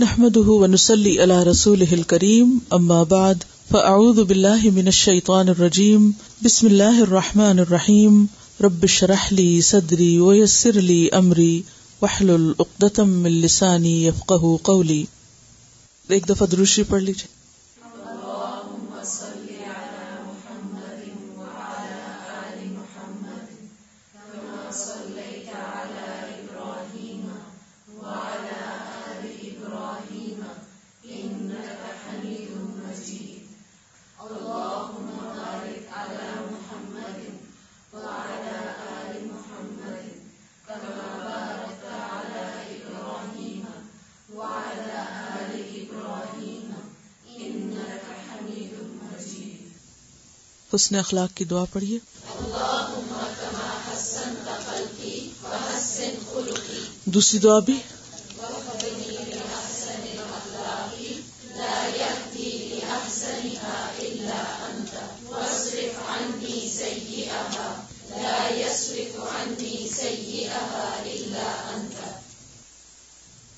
نحمده ونسلي على رسوله الكريم أما بعد فأعوذ بالله من الشيطان الرجيم بسم الله الرحمن الرحيم رب اشرح لي صدري ويسر لي أمري واحلل عقدة من لساني يفقه قولي ایک دفعہ دروشی پڑھ لیجیے حسن اخلاق کی دعا پڑھیے دوسری دعا بھی۔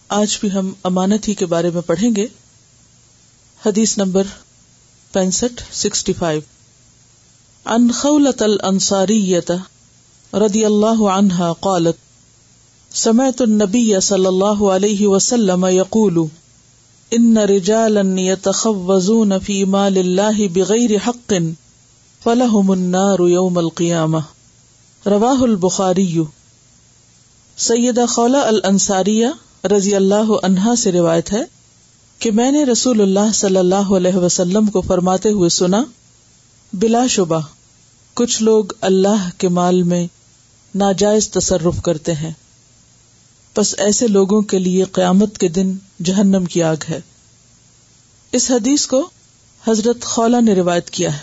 آج بھی ہم امانت ہی کے بارے میں پڑھیں گے۔ حدیث نمبر پینسٹھ، سکسٹی فائیو۔ عن خولة الأنصارية رضي الله عنها قالت، سمعت النبي صلى الله عليه وسلم يقول، إن رجالا يتخوزون في مال الله بغير حق، فلهم النار يوم القيامة. رواه البخاري. سیدہ خولہ الانصاریہ رضی اللہ عنہا سے روایت ہے کہ میں نے رسول اللہ صلی اللہ علیہ وسلم کو فرماتے ہوئے سنا بلا شبہ کچھ لوگ اللہ کے مال میں ناجائز تصرف کرتے ہیں۔ بس ایسے لوگوں کے لیے قیامت کے دن جہنم کی آگ ہے۔ اس حدیث کو حضرت خولا نے روایت کیا ہے۔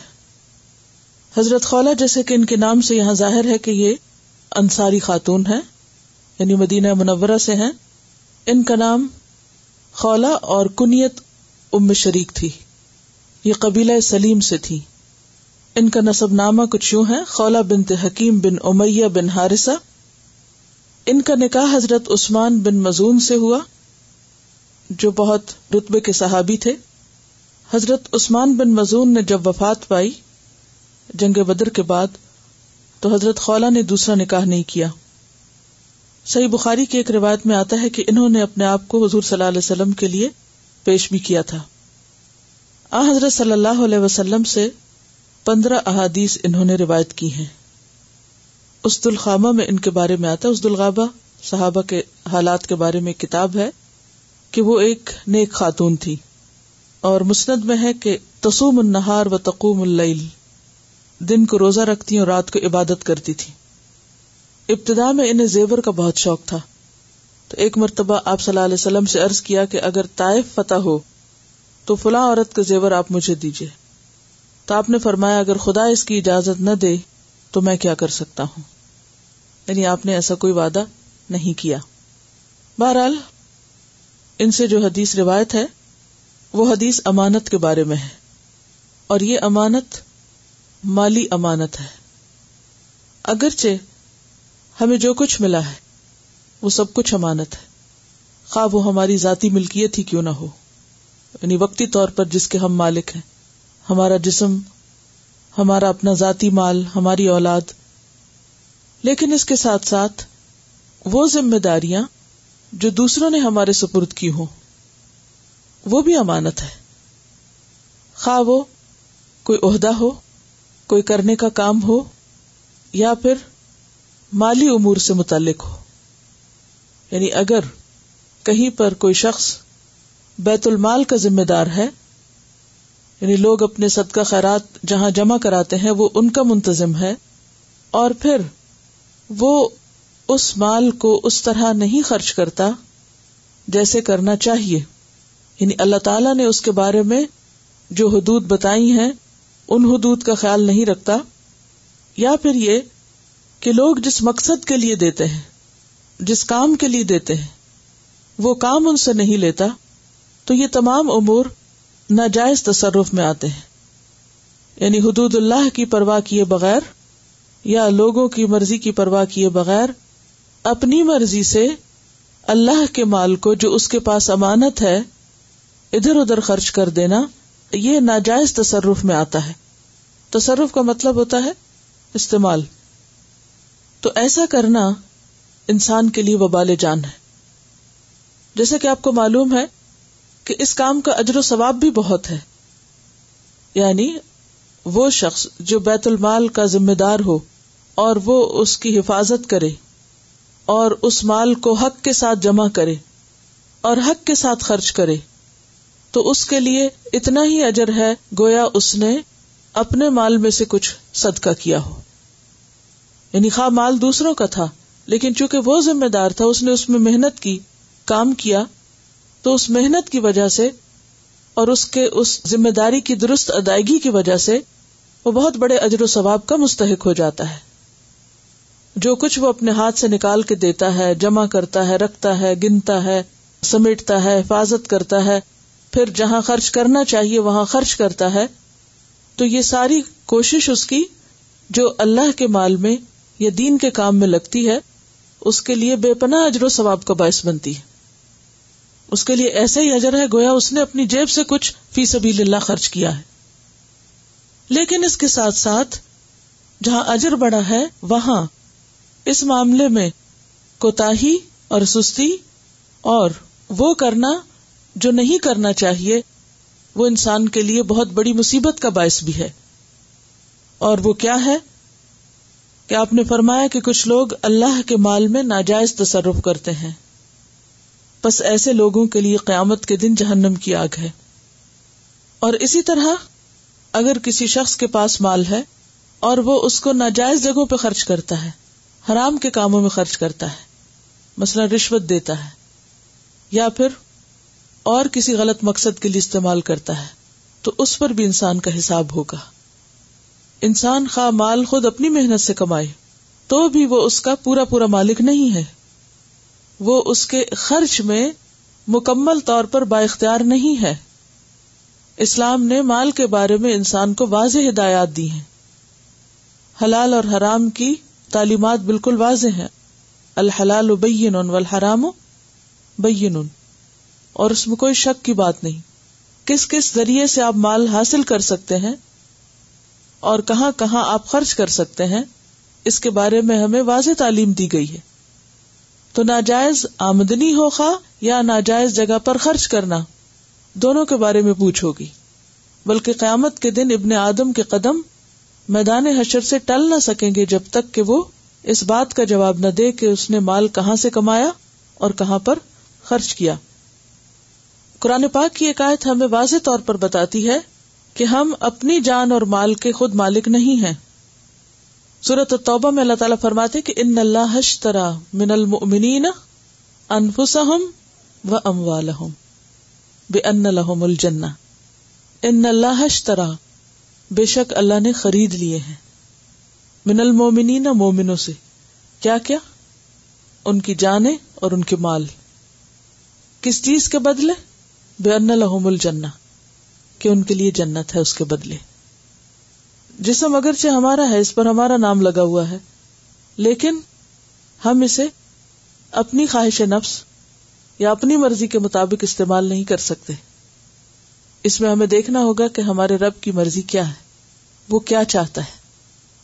حضرت خولا جیسے کہ ان کے نام سے یہاں ظاہر ہے کہ یہ انصاری خاتون ہے یعنی مدینہ منورہ سے ہیں۔ ان کا نام خولا اور کنیت ام شریک تھی۔ یہ قبیلہ سلیم سے تھی۔ ان کا نصب نامہ کچھ یوں ہے خولا بن حکیم بن امیہ بن ہارسا ان کا نکاح حضرت عثمان بن مزون سے ہوا، جو بہت رتبے کے صحابی تھے۔ حضرت عثمان بن مزون نے جب وفات پائی جنگ بدر کے بعد، تو حضرت خولا نے دوسرا نکاح نہیں کیا۔ صحیح بخاری کی ایک روایت میں آتا ہے کہ انہوں نے اپنے آپ کو حضور صلی اللہ علیہ وسلم کے لیے پیش بھی کیا تھا۔ آ حضرت صلی اللہ علیہ وسلم سے پندرہ احادیث انہوں نے روایت کی ہیں۔ اس دلخامہ میں ان کے بارے میں آتا ہے، اس دلغابہ صحابہ کے حالات کے بارے میں کتاب ہے کہ وہ ایک نیک خاتون تھی۔ اور مسند میں ہے کہ تسوم النہار و تقوم اللیل، دن کو روزہ رکھتی اور رات کو عبادت کرتی تھی۔ ابتدا میں انہیں زیور کا بہت شوق تھا۔ تو ایک مرتبہ آپ صلی اللہ علیہ وسلم سے عرض کیا کہ اگر طائف فتح ہو تو فلاں عورت کا زیور آپ مجھے دیجیے تو آپ نے فرمایا، اگر خدا اس کی اجازت نہ دے، تو میں کیا کر سکتا ہوں؟ یعنی آپ نے ایسا کوئی وعدہ نہیں کیا۔ بہرحال، ان سے جو حدیث روایت ہے، وہ حدیث امانت کے بارے میں ہے۔ اور یہ امانت مالی امانت ہے۔ اگرچہ ہمیں جو کچھ ملا ہے، وہ سب کچھ امانت ہے۔ خواہ وہ ہماری ذاتی ملکیت ہی کیوں نہ ہو؟ یعنی وقتی طور پر جس کے ہم مالک ہیں۔ ہمارا جسم، ہمارا اپنا ذاتی مال، ہماری اولاد۔ لیکن اس کے ساتھ ساتھ وہ ذمہ داریاں جو دوسروں نے ہمارے سپرد کی ہوں، وہ بھی امانت ہے۔ خواہ وہ کوئی عہدہ ہو، کوئی کرنے کا کام ہو، یا پھر مالی امور سے متعلق ہو۔ یعنی اگر کہیں پر کوئی شخص بیت المال کا ذمہ دار ہے یعنی لوگ اپنے صدقہ خیرات جہاں جمع کراتے ہیں، وہ ان کا منتظم ہے۔ اور پھر وہ اس مال کو اس طرح نہیں خرچ کرتا جیسے کرنا چاہیے۔ یعنی اللہ تعالی نے اس کے بارے میں جو حدود بتائی ہیں، ان حدود کا خیال نہیں رکھتا۔ یا پھر یہ کہ لوگ جس مقصد کے لیے دیتے ہیں، جس کام کے لیے دیتے ہیں، وہ کام ان سے نہیں لیتا، تو یہ تمام امور ناجائز تصرف میں آتے ہیں۔ یعنی حدود اللہ کی پرواہ کیے بغیر یا لوگوں کی مرضی کی پرواہ کیے بغیر اپنی مرضی سے اللہ کے مال کو جو اس کے پاس امانت ہے، ادھر ادھر خرچ کر دینا، یہ ناجائز تصرف میں آتا ہے۔ تصرف کا مطلب ہوتا ہے استعمال۔ تو ایسا کرنا انسان کے لیے وبال جان ہے۔ جیسے کہ آپ کو معلوم ہے کہ اس کام کا اجر و ثواب بھی بہت ہے۔ یعنی وہ شخص جو بیت المال کا ذمہ دار ہو اور وہ اس کی حفاظت کرے اور اس مال کو حق کے ساتھ جمع کرے اور حق کے ساتھ خرچ کرے، تو اس کے لیے اتنا ہی اجر ہے گویا اس نے اپنے مال میں سے کچھ صدقہ کیا ہو۔ یعنی خواہ مال دوسروں کا تھا، لیکن چونکہ وہ ذمہ دار تھا، اس نے اس میں محنت کی، کام کیا تو اس محنت کی وجہ سے اور اس کے اس ذمہ داری کی درست ادائیگی کی وجہ سے وہ بہت بڑے اجر و ثواب کا مستحق ہو جاتا ہے۔ جو کچھ وہ اپنے ہاتھ سے نکال کے دیتا ہے، جمع کرتا ہے، رکھتا ہے، گنتا ہے، سمیٹتا ہے، حفاظت کرتا ہے، پھر جہاں خرچ کرنا چاہیے وہاں خرچ کرتا ہے، تو یہ ساری کوشش اس کی جو اللہ کے مال میں یا دین کے کام میں لگتی ہے، اس کے لیے بے پناہ اجر و ثواب کا باعث بنتی ہے۔ اس کے لیے ایسا ہی اجر ہے گویا اس نے اپنی جیب سے کچھ فی سبیل اللہ خرچ کیا ہے۔ لیکن اس کے ساتھ ساتھ جہاں اجر بڑا ہے، وہاں اس معاملے میں کوتا اور سستی اور وہ کرنا جو نہیں کرنا چاہیے، وہ انسان کے لیے بہت بڑی مصیبت کا باعث بھی ہے۔ اور وہ کیا ہے؟ کہ آپ نے فرمایا کہ کچھ لوگ اللہ کے مال میں ناجائز تصرف کرتے ہیں؟ بس ایسے لوگوں کے لیے قیامت کے دن جہنم کی آگ ہے۔ اور اسی طرح اگر کسی شخص کے پاس مال ہے اور وہ اس کو ناجائز جگہوں پہ خرچ کرتا ہے، حرام کے کاموں میں خرچ کرتا ہے، مثلا رشوت دیتا ہے، یا پھر اور کسی غلط مقصد کے لیے استعمال کرتا ہے، تو اس پر بھی انسان کا حساب ہوگا۔ انسان خواہ مال خود اپنی محنت سے کمائے، تو بھی وہ اس کا پورا پورا مالک نہیں ہے۔ وہ اس کے خرچ میں مکمل طور پر با اختیار نہیں ہے۔ اسلام نے مال کے بارے میں انسان کو واضح ہدایات دی ہیں۔ حلال اور حرام کی تعلیمات بالکل واضح ہیں۔ الحلال بین والحرام بین۔ اور اس میں کوئی شک کی بات نہیں۔ کس کس ذریعے سے آپ مال حاصل کر سکتے ہیں اور کہاں کہاں آپ خرچ کر سکتے ہیں، اس کے بارے میں ہمیں واضح تعلیم دی گئی ہے۔ تو ناجائز آمدنی ہو خواہ یا ناجائز جگہ پر خرچ کرنا دونوں کے بارے میں پوچھ ہوگی۔ بلکہ قیامت کے دن ابن آدم کے قدم میدان حشر سے ٹل نہ سکیں گے جب تک کہ وہ اس بات کا جواب نہ دے کہ اس نے مال کہاں سے کمایا اور کہاں پر خرچ کیا۔ قرآن پاک کی ایک ہمیں واضح طور پر بتاتی ہے کہ ہم اپنی جان اور مال کے خود مالک نہیں ہیں۔ سورت توبہ میں اللہ تعالیٰ فرماتے کہ ان اللہ اشترا من المؤمنین انفسہم و اموالہم بے ان لہم الجنہ۔ ان اللہ اشترا، بے شک اللہ نے خرید لیے ہیں۔ من المؤمنین مومنوں سے۔ کیا کیا؟ ان کی جانیں اور ان کے مال۔ کس چیز کے بدلے؟ بے ان لہم الجنہ۔ کہ ان کے لیے جنت ہے اس کے بدلے۔ جسم اگرچہ ہمارا ہے، اس پر ہمارا نام لگا ہوا ہے۔ لیکن ہم اسے اپنی خواہش نفس یا اپنی مرضی کے مطابق استعمال نہیں کر سکتے۔ اس میں ہمیں دیکھنا ہوگا کہ ہمارے رب کی مرضی کیا ہے۔ وہ کیا چاہتا ہے؟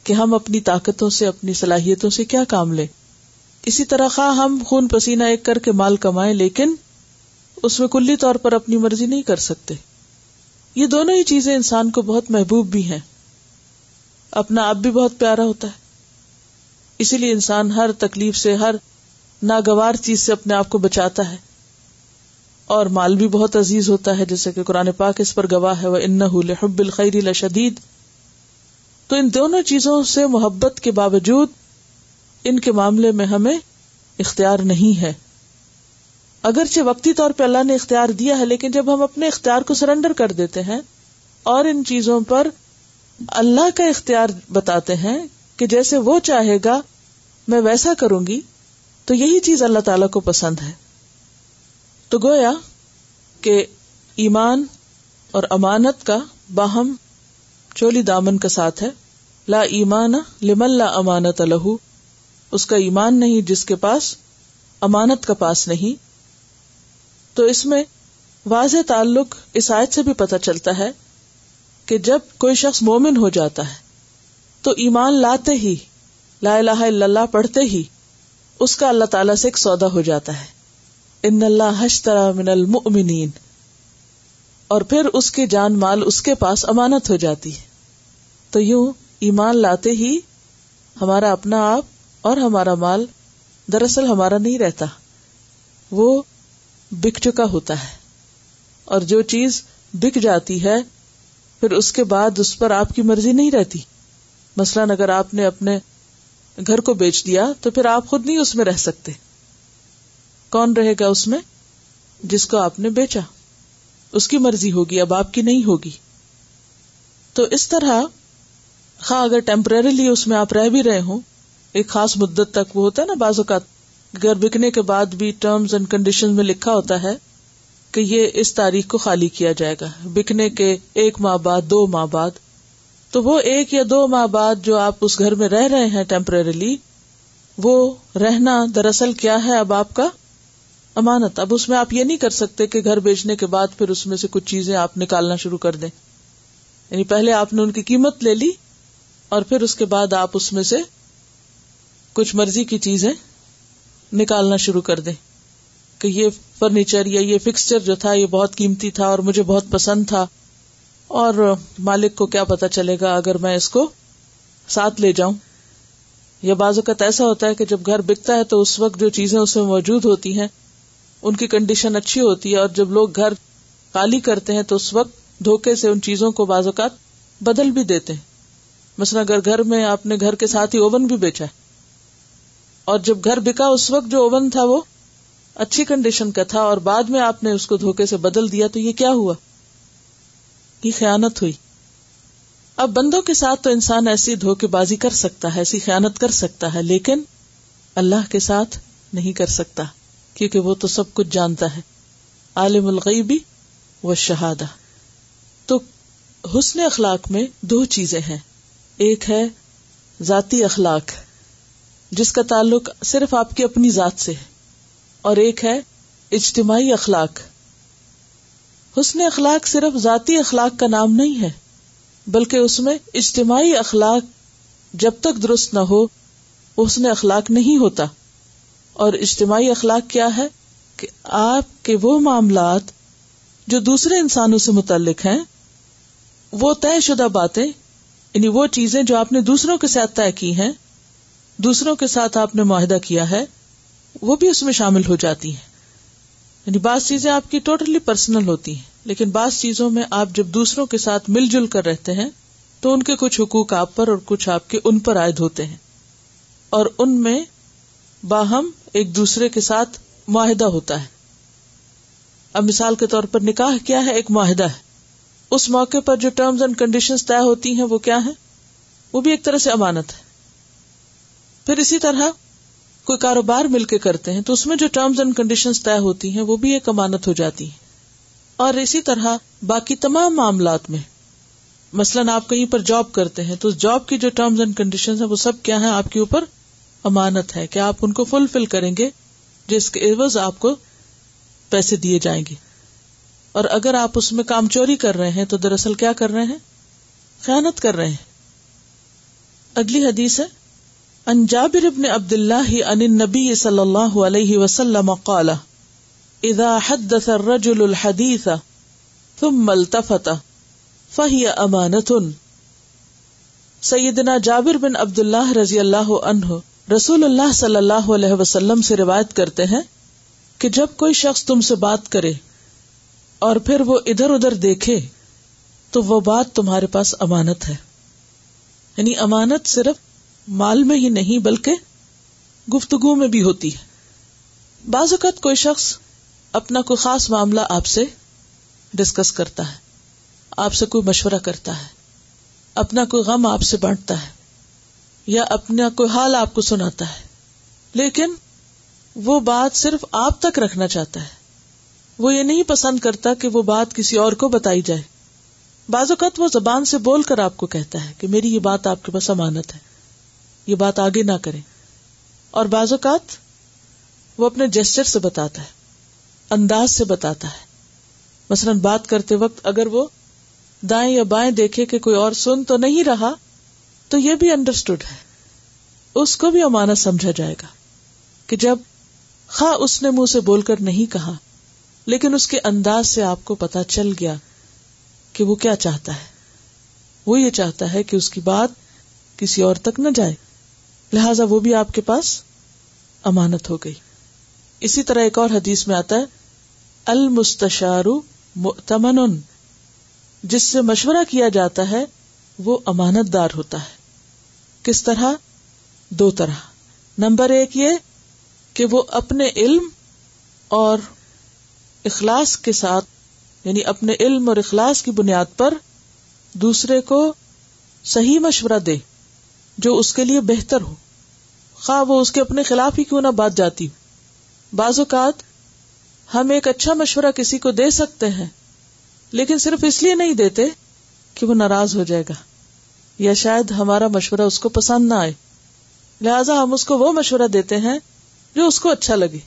کہ ہم اپنی طاقتوں سے، اپنی صلاحیتوں سے کیا کام لیں۔ اسی طرح خواہ ہم خون پسینہ ایک کر کے مال کمائیں، لیکن اس میں کلی طور پر اپنی مرضی نہیں کر سکتے۔ یہ دونوں ہی چیزیں انسان کو بہت محبوب بھی ہیں۔ اپنا آپ بھی بہت پیارا ہوتا ہے۔ اسی لیے انسان ہر تکلیف سے، ہر ناگوار چیز سے اپنے آپ کو بچاتا ہے۔ اور مال بھی بہت عزیز ہوتا ہے، جیسے کہ قرآن پاک اس پر گواہ ہے وہ ان حب الخری لشدید تو ان دونوں چیزوں سے محبت کے باوجود ان کے معاملے میں ہمیں اختیار نہیں ہے۔ اگرچہ وقتی طور پہ اللہ نے اختیار دیا ہے، لیکن جب ہم اپنے اختیار کو سرنڈر کر دیتے ہیں اور ان چیزوں پر اللہ کا اختیار بتاتے ہیں کہ جیسے وہ چاہے گا، میں ویسا کروں گی، تو یہی چیز اللہ تعالی کو پسند ہے۔ تو گویا کہ ایمان اور امانت کا باہم چولی دامن کا ساتھ ہے۔ لا ایمان لمن لا امانت لہو۔ اس کا ایمان نہیں جس کے پاس امانت کا پاس نہیں۔ تو اس میں واضح تعلق اس آیت سے بھی پتہ چلتا ہے کہ جب کوئی شخص مومن ہو جاتا ہے، تو ایمان لاتے ہی، لا الہ الا اللہ پڑھتے ہی، اس کا اللہ تعالی سے ایک سودا ہو جاتا ہے۔ ان اللہ حشترا من المؤمنین۔ اور پھر اس کے جان مال اس کے پاس امانت ہو جاتی ہے۔ تو یوں ایمان لاتے ہی ہمارا اپنا آپ اور ہمارا مال دراصل ہمارا نہیں رہتا، وہ بک چکا ہوتا ہے۔ اور جو چیز بک جاتی ہے پھر اس کے بعد اس پر آپ کی مرضی نہیں رہتی۔ مثلاً اگر آپ نے اپنے گھر کو بیچ دیا تو پھر آپ خود نہیں اس میں رہ سکتے۔ کون رہے گا اس میں؟ جس کو آپ نے بیچا۔ اس کی مرضی ہوگی، اب آپ کی نہیں ہوگی۔ تو اس طرح، خواہ اگر ٹیمپرریلی اس میں آپ رہ بھی رہے ہوں، ایک خاص مدت تک وہ ہوتا ہے نا بعض اوقات، گھر بکنے کے بعد بھی ٹرمز اینڈ کنڈیشن میں لکھا ہوتا ہے کہ یہ اس تاریخ کو خالی کیا جائے گا۔ بکنے کے ایک ماہ بعد دو ماہ بعد تو وہ ایک یا دو ماہ بعد جو آپ اس گھر میں رہ رہے ہیں ٹیمپرریلی وہ رہنا دراصل کیا ہے اب آپ کا؟ امانت۔ اب اس میں آپ یہ نہیں کر سکتے کہ گھر بیچنے کے بعد پھر اس میں سے کچھ چیزیں آپ نکالنا شروع کر دیں۔ یعنی پہلے آپ نے ان کی قیمت لے لی اور پھر اس کے بعد آپ اس میں سے کچھ مرضی کی چیزیں نکالنا شروع کر دیں کہ یہ فرنیچر یا یہ فکسچر جو تھا، یہ بہت قیمتی تھا اور مجھے بہت پسند تھا۔ اور مالک کو کیا پتا چلے گا اگر میں اس کو ساتھ لے جاؤں۔ یا بعض اوقات ایسا ہوتا ہے کہ جب گھر بکتا ہے تو اس وقت جو چیزیں اس میں موجود ہوتی ہیں، ان کی کنڈیشن اچھی ہوتی ہے اور جب لوگ گھر خالی کرتے ہیں تو اس وقت دھوکے سے ان چیزوں کو بعض اوقات بدل بھی دیتے ہیں۔ مثلا اگر گھر میں آپ نے گھر کے ساتھ ہی اوون بھی بیچا ہے، اور جب گھر بکا اس وقت جو اوون تھا وہ اچھی کنڈیشن کا تھا اور بعد میں آپ نے اس کو دھوکے سے بدل دیا تو یہ کیا ہوا؟ یہ خیانت ہوئی۔ اب بندوں کے ساتھ تو انسان ایسی دھوکے بازی کر سکتا ہے، ایسی خیانت کر سکتا ہے، لیکن اللہ کے ساتھ نہیں کر سکتا، کیونکہ وہ تو سب کچھ جانتا ہے۔ عالم الغیبی و شہادہ تو حسن اخلاق میں دو چیزیں ہیں۔ ایک ہے ذاتی اخلاق، جس کا تعلق صرف آپ کی اپنی ذات سے ہے۔ اور ایک ہے اجتماعی اخلاق۔ حسن اخلاق صرف ذاتی اخلاق کا نام نہیں ہے، بلکہ اس میں اجتماعی اخلاق جب تک درست نہ ہو، حسن اخلاق نہیں ہوتا۔ اور اجتماعی اخلاق کیا ہے؟ کہ آپ کے وہ معاملات جو دوسرے انسانوں سے متعلق ہیں، وہ طے شدہ باتیں یعنی وہ چیزیں جو آپ نے دوسروں کے ساتھ طے کی ہیں، دوسروں کے ساتھ آپ نے معاہدہ کیا ہے وہ بھی اس میں شامل ہو جاتی ہیں۔ یعنی بعض چیزیں آپ کی ٹوٹلی پرسنل ہوتی ہیں، لیکن بعض چیزوں میں آپ جب دوسروں کے ساتھ مل جل کر رہتے ہیں، تو ان کے کچھ حقوق آپ پر اور کچھ آپ کے ان پر عائد ہوتے ہیں۔ اور ان میں باہم ایک دوسرے کے ساتھ معاہدہ ہوتا ہے۔ اب مثال کے طور پر نکاح کیا ہے؟ ایک معاہدہ ہے۔ اس موقع پر جو ٹرمز اینڈ کنڈیشن طے ہوتی ہیں، وہ کیا ہے وہ بھی ایک طرح سے امانت ہے۔ پھر اسی طرح کوئی کاروبار مل کے کرتے ہیں تو اس میں جو ٹرمز اینڈ کنڈیشن طے ہوتی ہیں وہ بھی ایک امانت ہو جاتی ہے اور اسی طرح باقی تمام معاملات میں، مثلاً آپ کہیں پر جاب کرتے ہیں تو جاب کی جو ٹرمز اینڈ کنڈیشن وہ سب کیا ہے آپ کے اوپر؟ امانت ہے کہ آپ ان کو فلفل کریں گے، جس کے عوض آپ کو پیسے دیے جائیں گے۔ اور اگر آپ اس میں کام چوری کر رہے ہیں تو دراصل کیا کر رہے ہیں؟ خیانت کر رہے ہیں۔ اگلی حدیث ہے ان جابر ابن عبد اللہ ان النبی صلی اللہ علیہ وسلم قال، اذا حدث الرجل الحديث ثم التفت فهي امانه سیدنا جابر بن عبد اللہ رضی اللہ عنہ رسول اللہ صلی اللہ علیہ وسلم سے روایت کرتے ہیں کہ جب کوئی شخص تم سے بات کرے اور پھر وہ ادھر ادھر دیکھے تو وہ بات تمہارے پاس امانت ہے۔ یعنی امانت صرف مال میں ہی نہیں بلکہ گفتگو میں بھی ہوتی ہے۔ بعض اوقات کوئی شخص اپنا کوئی خاص معاملہ آپ سے ڈسکس کرتا ہے، آپ سے کوئی مشورہ کرتا ہے، اپنا کوئی غم آپ سے بانٹتا ہے یا اپنا کوئی حال آپ کو سناتا ہے۔ لیکن وہ بات صرف آپ تک رکھنا چاہتا ہے۔ وہ یہ نہیں پسند کرتا کہ وہ بات کسی اور کو بتائی جائے۔ بعض اوقات وہ زبان سے بول کر آپ کو کہتا ہے کہ میری یہ بات آپ کے پاس امانت ہے۔ یہ بات آگے نہ کرے اور بعض اوقات وہ اپنے جسچر سے بتاتا ہے، انداز سے بتاتا ہے۔ مثلا بات کرتے وقت اگر وہ دائیں یا بائیں دیکھے کہ کوئی اور سن تو نہیں رہا، تو یہ بھی انڈرسٹوڈ ہے۔ اس کو بھی امانت سمجھا جائے گا کہ جب خواہ اس نے منہ سے بول کر نہیں کہا، لیکن اس کے انداز سے آپ کو پتا چل گیا کہ وہ کیا چاہتا ہے۔ وہ یہ چاہتا ہے کہ اس کی بات کسی اور تک نہ جائے۔ لہذا وہ بھی آپ کے پاس امانت ہو گئی۔ اسی طرح ایک اور حدیث میں آتا ہے المستشار مؤتمن جس سے مشورہ کیا جاتا ہے، وہ امانت دار ہوتا ہے۔ کس طرح؟ دو طرح۔ نمبر ایک یہ کہ وہ اپنے علم اور اخلاص کے ساتھ یعنی اپنے علم اور اخلاص کی بنیاد پر دوسرے کو صحیح مشورہ دے۔ جو اس کے لیے بہتر ہو۔ خواہ وہ اس کے اپنے خلاف ہی کیوں نہ بات جاتی بعض اوقات ہم ایک اچھا مشورہ کسی کو دے سکتے ہیں، لیکن صرف اس لیے نہیں دیتے کہ وہ ناراض ہو جائے گا، یا شاید ہمارا مشورہ اس کو پسند نہ آئے۔ لہذا ہم اس کو وہ مشورہ دیتے ہیں جو اس کو اچھا لگے۔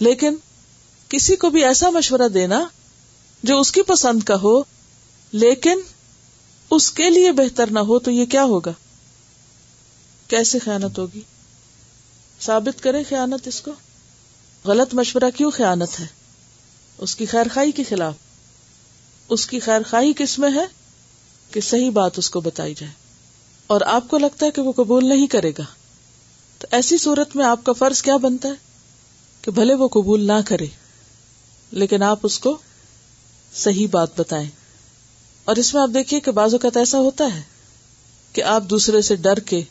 لیکن کسی کو بھی ایسا مشورہ دینا جو اس کی پسند کا ہو، لیکن اس کے لیے بہتر نہ ہو تو یہ کیا ہوگا؟ کیسے خیانت ہوگی؟ ثابت کرے خیانت اس کو؟ غلط مشورہ کیوں خیانت ہے؟ اس کی خیر خائی کے خلاف۔ اس کی خیر خائی کس میں ہے؟ کہ صحیح بات اس کو بتائی جائے۔ اور آپ کو لگتا ہے کہ وہ قبول نہیں کرے گا۔ تو ایسی صورت میں آپ کا فرض کیا بنتا ہے؟ کہ بھلے وہ قبول نہ کرے۔ لیکن آپ اس کو صحیح بات بتائیں۔ اور اس میں آپ دیکھیے کہ بعض اوقات ایسا ہوتا ہے کہ آپ دوسرے سے ڈر کے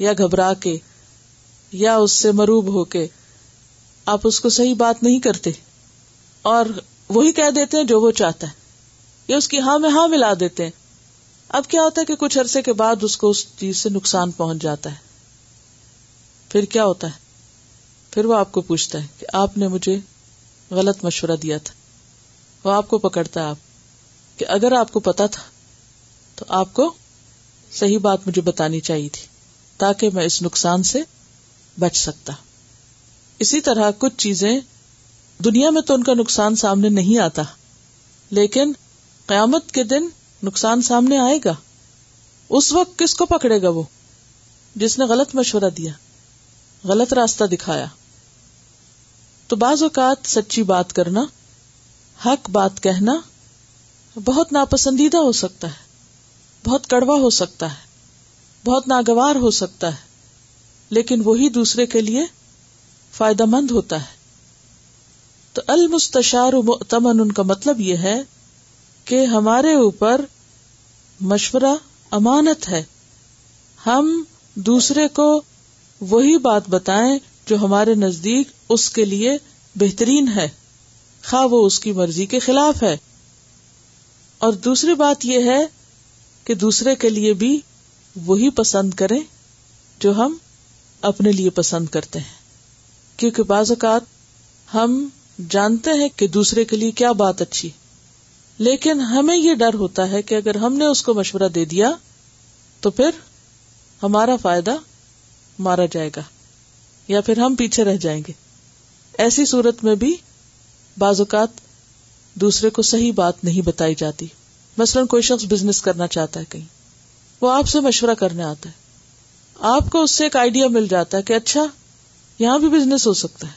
یا گھبرا کے یا اس سے مروب ہو کے آپ اس کو صحیح بات نہیں کرتے اور وہی کہہ دیتے ہیں جو وہ چاہتا ہے یا اس کی ہاں میں ہاں ملا دیتے ہیں اب کیا ہوتا ہے کہ کچھ عرصے کے بعد اس کو اس چیز سے نقصان پہنچ جاتا ہے پھر کیا ہوتا ہے پھر وہ آپ کو پوچھتا ہے کہ آپ نے مجھے غلط مشورہ دیا تھا وہ آپ کو پکڑتا ہے آپ کہ اگر آپ کو پتا تھا تو آپ کو صحیح بات مجھے بتانی چاہیے تھی تاکہ میں اس نقصان سے بچ سکتا۔ اسی طرح کچھ چیزیں دنیا میں تو ان کا نقصان سامنے نہیں آتا، لیکن قیامت کے دن نقصان سامنے آئے گا۔ اس وقت کس کو پکڑے گا وہ؟ جس نے غلط مشورہ دیا، غلط راستہ دکھایا۔ تو بعض اوقات سچی بات کرنا، حق بات کہنا بہت ناپسندیدہ ہو سکتا ہے، بہت کڑوا ہو سکتا ہے۔ بہت ناگوار ہو سکتا ہے، لیکن وہی دوسرے کے لیے فائدہ مند ہوتا ہے۔ تو المستشار مؤتمن، ان کا مطلب یہ ہے کہ ہمارے اوپر مشورہ امانت ہے۔ ہم دوسرے کو وہی بات بتائیں جو ہمارے نزدیک اس کے لیے بہترین ہے۔ خواہ وہ اس کی مرضی کے خلاف ہے۔ اور دوسری بات یہ ہے کہ دوسرے کے لیے بھی وہی پسند کریں جو ہم اپنے لیے پسند کرتے ہیں۔ کیونکہ بعض اوقات ہم جانتے ہیں کہ دوسرے کے لیے کیا بات اچھی۔ لیکن ہمیں یہ ڈر ہوتا ہے کہ اگر ہم نے اس کو مشورہ دے دیا تو پھر ہمارا فائدہ مارا جائے گا یا پھر ہم پیچھے رہ جائیں گے۔ ایسی صورت میں بھی بعض اوقات دوسرے کو صحیح بات نہیں بتائی جاتی۔ مثلاً کوئی شخص بزنس کرنا چاہتا ہے کہیں۔ وہ آپ سے مشورہ کرنے آتا ہے آپ کو اس سے ایک آئیڈیا مل جاتا ہے کہ اچھا یہاں بھی بزنس ہو سکتا ہے۔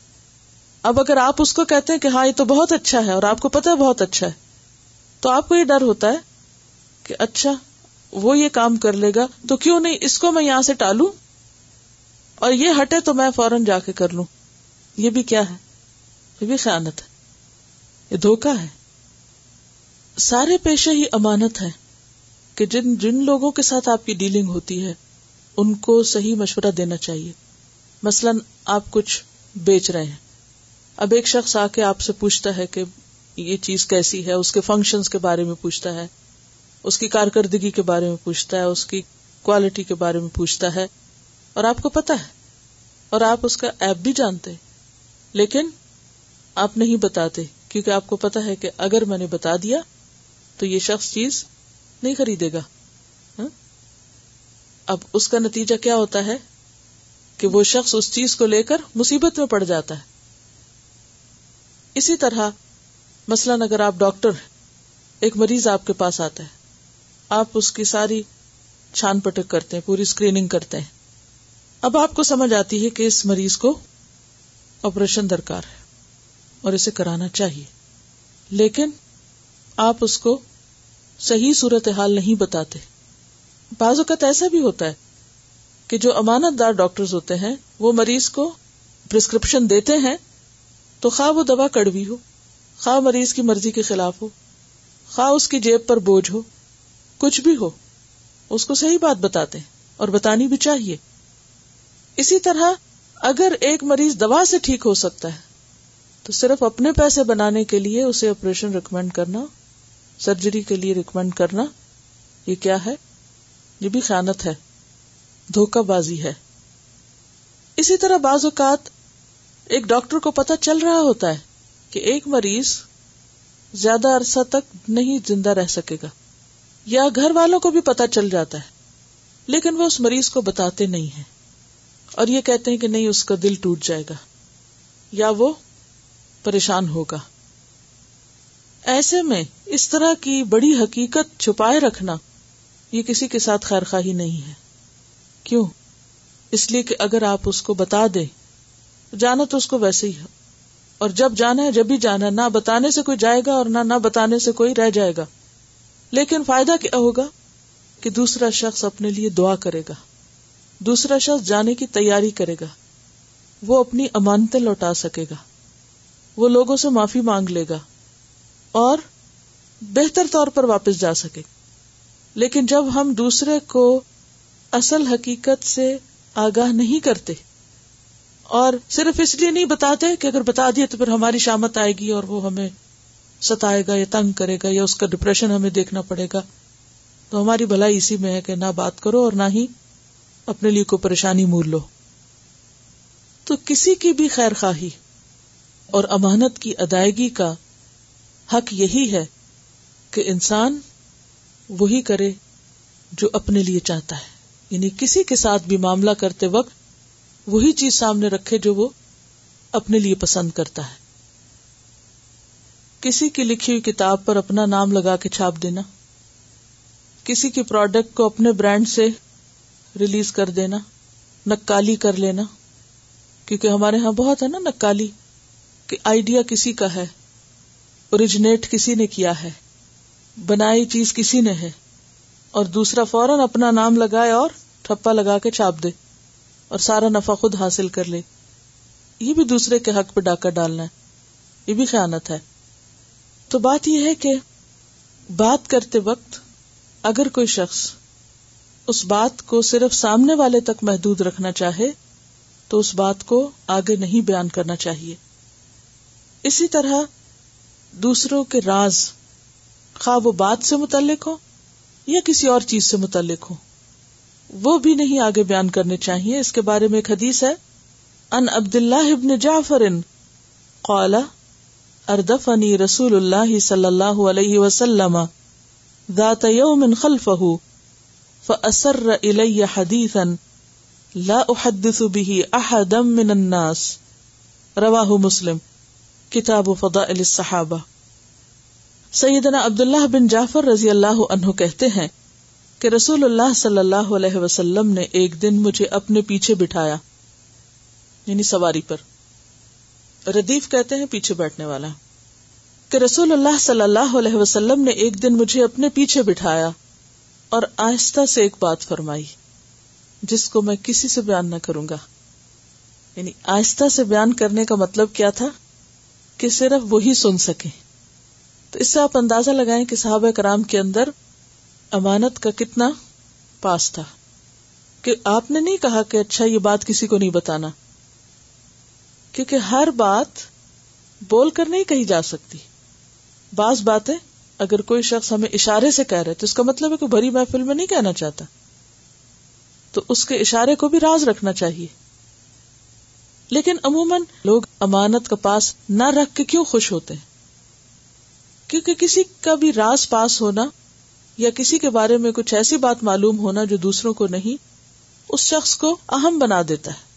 اب اگر آپ اس کو کہتے ہیں کہ ہاں یہ تو بہت اچھا ہے اور آپ کو پتا ہے بہت اچھا ہے، تو آپ کو یہ ڈر ہوتا ہے کہ اچھا وہ یہ کام کر لے گا، تو کیوں نہیں اس کو میں یہاں سے ٹالوں؟ اور یہ ہٹے تو میں فوراً جا کے کر لوں۔ یہ بھی کیا ہے؟ یہ بھی خیانت ہے۔ یہ دھوکا ہے۔ سارے پیشے ہی امانت ہے کہ جن جن لوگوں کے ساتھ آپ کی ڈیلنگ ہوتی ہے، ان کو صحیح مشورہ دینا چاہیے۔ مثلاً آپ کچھ بیچ رہے ہیں۔ اب ایک شخص آ کے آپ سے پوچھتا ہے کہ یہ چیز کیسی ہے، اس کے فنکشن کے بارے میں پوچھتا ہے، اس کی کارکردگی کے بارے میں پوچھتا ہے، اس کی کوالٹی کے بارے میں پوچھتا ہے۔ اور آپ کو پتا ہے۔ اور آپ اس کا ایپ بھی جانتے لیکن آپ نہیں بتاتے، کیونکہ آپ کو پتا ہے کہ اگر میں نے بتا دیا تو یہ شخص چیز نہیں خریدے گا۔ ہاں؟ اب اس کا نتیجہ کیا ہوتا ہے کہ وہ شخص اس چیز کو لے کر مصیبت میں پڑ جاتا ہے۔ اسی طرح، مثلاً اگر آپ ڈاکٹر ایک مریض آپ کے پاس آتا ہے۔ آپ اس کی ساری چھان پٹک کرتے ہیں، پوری اسکریننگ کرتے ہیں۔ اب آپ کو سمجھ آتی ہے کہ اس مریض کو آپریشن درکار ہے اور اسے کرانا چاہیے۔ لیکن آپ اس کو صحیح صورت حال نہیں بتاتے۔ بعض اوقات ایسا بھی ہوتا ہے کہ جو امانت دار ڈاکٹر ہوتے ہیں، وہ مریض کو پرسکرپشن دیتے ہیں تو خواہ وہ دوا کڑوی ہو، خواہ مریض کی مرضی کے خلاف ہو، خواہ اس کی جیب پر بوجھ ہو، کچھ بھی ہو، اس کو صحیح بات بتاتے ہیں اور بتانی بھی چاہیے۔ اسی طرح اگر ایک مریض دوا سے ٹھیک ہو سکتا ہے، تو صرف اپنے پیسے بنانے کے لیے اسے آپریشن ریکمینڈ کرنا سرجری کے لیے ریکمینڈ کرنا، یہ کیا ہے؟ یہ بھی خیانت ہے، دھوکہ بازی ہے۔ اسی طرح بعض اوقات ایک ڈاکٹر کو پتا چل رہا ہوتا ہے کہ ایک مریض زیادہ عرصہ تک نہیں زندہ رہ سکے گا، یا گھر والوں کو بھی پتا چل جاتا ہے، لیکن وہ اس مریض کو بتاتے نہیں ہیں۔ اور یہ کہتے ہیں کہ نہیں، اس کا دل ٹوٹ جائے گا، یا وہ پریشان ہوگا۔ ایسے میں اس طرح کی بڑی حقیقت چھپائے رکھنا یہ کسی کے ساتھ خیر خواہی نہیں ہے۔ کیوں؟ اس لیے کہ اگر آپ اس کو بتا دیں، جانا تو اس کو ویسے ہی ہے۔ اور جب جانا ہے، جب بھی جانا ہے، نہ بتانے سے کوئی جائے گا اور نہ نہ بتانے سے کوئی رہ جائے گا۔ لیکن فائدہ کیا ہوگا؟ کہ دوسرا شخص اپنے لیے دعا کرے گا۔ دوسرا شخص جانے کی تیاری کرے گا۔ وہ اپنی امانتیں لوٹا سکے گا۔ وہ لوگوں سے معافی مانگ لے گا۔ اور بہتر طور پر واپس جا سکے۔ لیکن جب ہم دوسرے کو اصل حقیقت سے آگاہ نہیں کرتے اور صرف اس لیے نہیں بتاتے کہ اگر بتا دیے تو پھر ہماری شامت آئے گی اور وہ ہمیں ستائے گا یا تنگ کرے گا یا اس کا ڈپریشن ہمیں دیکھنا پڑے گا، تو ہماری بھلائی اسی میں ہے کہ نہ بات کرو اور نہ ہی اپنے لیے کوئی پریشانی مول لو۔ تو کسی کی بھی خیر خواہی اور امانت کی ادائیگی کا حق یہی ہے کہ انسان وہی کرے جو اپنے لیے چاہتا ہے۔ یعنی کسی کے ساتھ بھی معاملہ کرتے وقت وہی چیز سامنے رکھے جو وہ اپنے لیے پسند کرتا ہے۔ کسی کی لکھی ہوئی کتاب پر اپنا نام لگا کے چھاپ دینا، کسی کی پروڈکٹ کو اپنے برانڈ سے ریلیز کر دینا، نکالی کر لینا، کیونکہ ہمارے ہاں بہت ہے نا نکالی، کہ آئیڈیا کسی کا ہے۔ اوریجنیٹ کسی نے کیا ہے؟ بنائی چیز کسی نے ہے؟ اور دوسرا فوراً اپنا نام لگائے اور ٹھپا لگا کے چھاپ دے اور سارا نفع خود حاصل کر لے۔ یہ بھی دوسرے کے حق پہ ڈاکہ ڈالنا ہے۔ یہ بھی خیانت ہے۔ تو بات یہ ہے کہ بات کرتے وقت اگر کوئی شخص اس بات کو صرف سامنے والے تک محدود رکھنا چاہے تو اس بات کو آگے نہیں بیان کرنا چاہیے۔ اسی طرح دوسروں کے راز خواہ وہ بات سے متعلق ہو یا کسی اور چیز سے متعلق ہو وہ بھی نہیں آگے بیان کرنے چاہیے۔ اس کے بارے میں ایک حدیث ہے۔ ان عبد اللہ ابن جعفر قال، اردفنی رسول اللہ صلی اللہ علیہ وسلم ذات يوم خلفه فأسر إلي حديثا لا أحدث به أحدا من الناس۔ رواه مسلم۔ کتاب فضائل الصحابہ۔ سیدنا عبداللہ بن جعفر رضی اللہ عنہ کہتے ہیں کہ رسول اللہ صلی اللہ علیہ وسلم نے ایک دن مجھے اپنے پیچھے بٹھایا یعنی سواری پر۔ ردیف کہتے ہیں پیچھے بیٹھنے والا۔ کہ رسول اللہ صلی اللہ علیہ وسلم نے ایک دن مجھے اپنے پیچھے بٹھایا اور آہستہ سے ایک بات فرمائی، جس کو میں کسی سے بیان نہ کروں گا۔ یعنی آہستہ سے بیان کرنے کا مطلب کیا تھا؟ کہ صرف وہی سن سکے تو اس سے آپ اندازہ لگائیں کہ صحابہ کرام کے اندر امانت کا کتنا پاس تھا۔ کہ آپ نے نہیں کہا کہ اچھا یہ بات کسی کو نہیں بتانا۔ کیونکہ ہر بات بول کر نہیں کہی جا سکتی۔ بعض باتیں اگر کوئی شخص ہمیں اشارے سے کہہ رہے تو اس کا مطلب ہے کہ بھری محفل میں نہیں کہنا چاہتا۔ تو اس کے اشارے کو بھی راز رکھنا چاہیے۔ لیکن عموماً لوگ امانت کا پاس نہ رکھ کے کیوں خوش ہوتے ہیں؟ کیونکہ کسی کا بھی راز پاس ہونا یا کسی کے بارے میں کچھ ایسی بات معلوم ہونا جو دوسروں کو نہیں، اس شخص کو اہم بنا دیتا ہے۔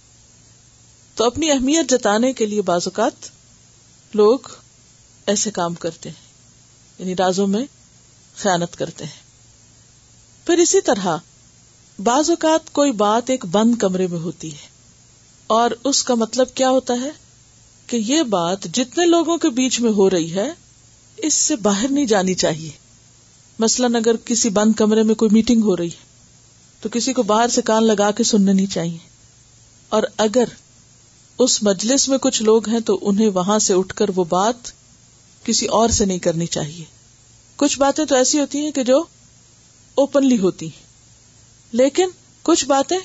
تو اپنی اہمیت جتانے کے لیے بعض اوقات لوگ ایسے کام کرتے ہیں یعنی رازوں میں خیانت کرتے ہیں۔ پھر اسی طرح بعض اوقات کوئی بات ایک بند کمرے میں ہوتی ہے۔ اور اس کا مطلب کیا ہوتا ہے کہ یہ بات جتنے لوگوں کے بیچ میں ہو رہی ہے، اس سے باہر نہیں جانی چاہیے۔ مثلاً اگر کسی بند کمرے میں کوئی میٹنگ ہو رہی ہے، تو کسی کو باہر سے کان لگا کے سننے نہیں چاہیے۔ اور اگر اس مجلس میں کچھ لوگ ہیں، تو انہیں وہاں سے اٹھ کر وہ بات کسی اور سے نہیں کرنی چاہیے۔ کچھ باتیں تو ایسی ہوتی ہیں کہ جو اوپنلی ہوتی ہیں۔ لیکن کچھ باتیں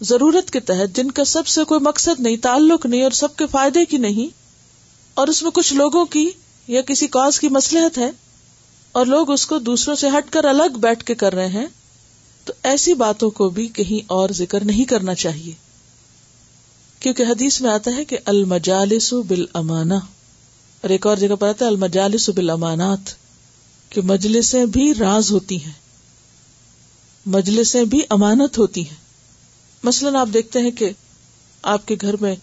ضرورت کے تحت جن کا سب سے کوئی مقصد نہیں، تعلق نہیں اور سب کے فائدے کی نہیں، اور اس میں کچھ لوگوں کی یا کسی کاز کی مسلحت ہے، اور لوگ اس کو دوسروں سے ہٹ کر الگ بیٹھ کے کر رہے ہیں، تو ایسی باتوں کو بھی کہیں اور ذکر نہیں کرنا چاہیے۔ کیونکہ حدیث میں آتا ہے کہ المجالس بال امانا اور ایک اور جگہ پر آتا ہے المجالس بال امانات کہ مجلسیں بھی راز ہوتی ہیں۔ مجلسیں بھی امانت ہوتی ہیں۔ مثلاً آپ دیکھتے ہیں کہ آپ کے گھر میں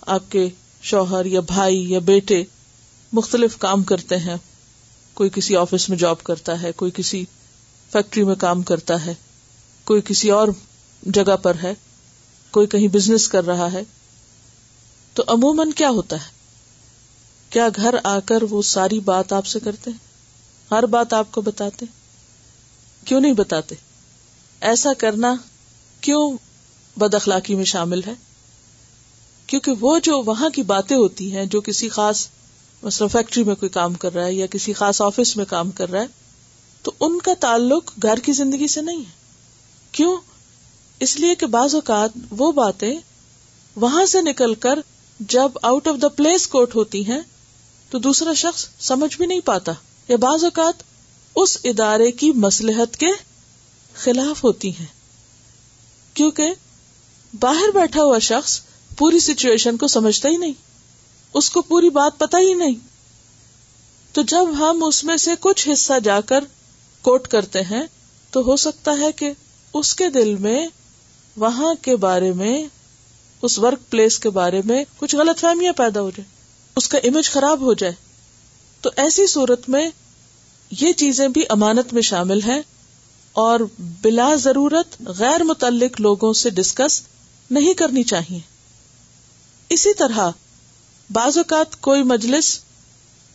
آپ کے شوہر یا بھائی یا بیٹے مختلف کام کرتے ہیں۔ کوئی کسی آفس میں جاب کرتا ہے، کوئی کسی فیکٹری میں کام کرتا ہے، کوئی کسی اور جگہ پر ہے، کوئی کہیں بزنس کر رہا ہے۔ تو عموماً کیا ہوتا ہے؟ کیا گھر آ کر وہ ساری بات آپ سے کرتے ہر بات آپ کو بتاتے کیوں نہیں بتاتے؟ ایسا کرنا کیوں بد اخلاقی میں شامل ہے۔ کیونکہ وہ جو وہاں کی باتیں ہوتی ہیں، جو کسی خاص مثلا فیکٹری میں کوئی کام کر رہا ہے یا کسی خاص آفس میں کام کر رہا ہے، تو ان کا تعلق گھر کی زندگی سے نہیں ہے۔ کیوں؟ اس لیے کہ بعض اوقات وہ باتیں وہاں سے نکل کر جب آؤٹ آف دا پلیس کوٹ ہوتی ہیں، تو دوسرا شخص سمجھ بھی نہیں پاتا۔ یا بعض اوقات اس ادارے کی مسلحت کے خلاف ہوتی ہیں۔ کیونکہ باہر بیٹھا ہوا شخص پوری سچویشن کو سمجھتا ہی نہیں۔ اس کو پوری بات پتا ہی نہیں۔ تو جب ہم اس میں سے کچھ حصہ جا کر کوٹ کرتے ہیں، تو ہو سکتا ہے کہ اس کے دل میں، وہاں کے بارے میں، اس ورک پلیس کے بارے میں کچھ غلط فہمیاں پیدا ہو جائے اس کا امیج خراب ہو جائے۔ تو ایسی صورت میں یہ چیزیں بھی امانت میں شامل ہیں اور بلا ضرورت غیر متعلق لوگوں سے ڈسکس نہیں کرنی چاہیے۔ اسی طرح بعض اوقات کوئی مجلس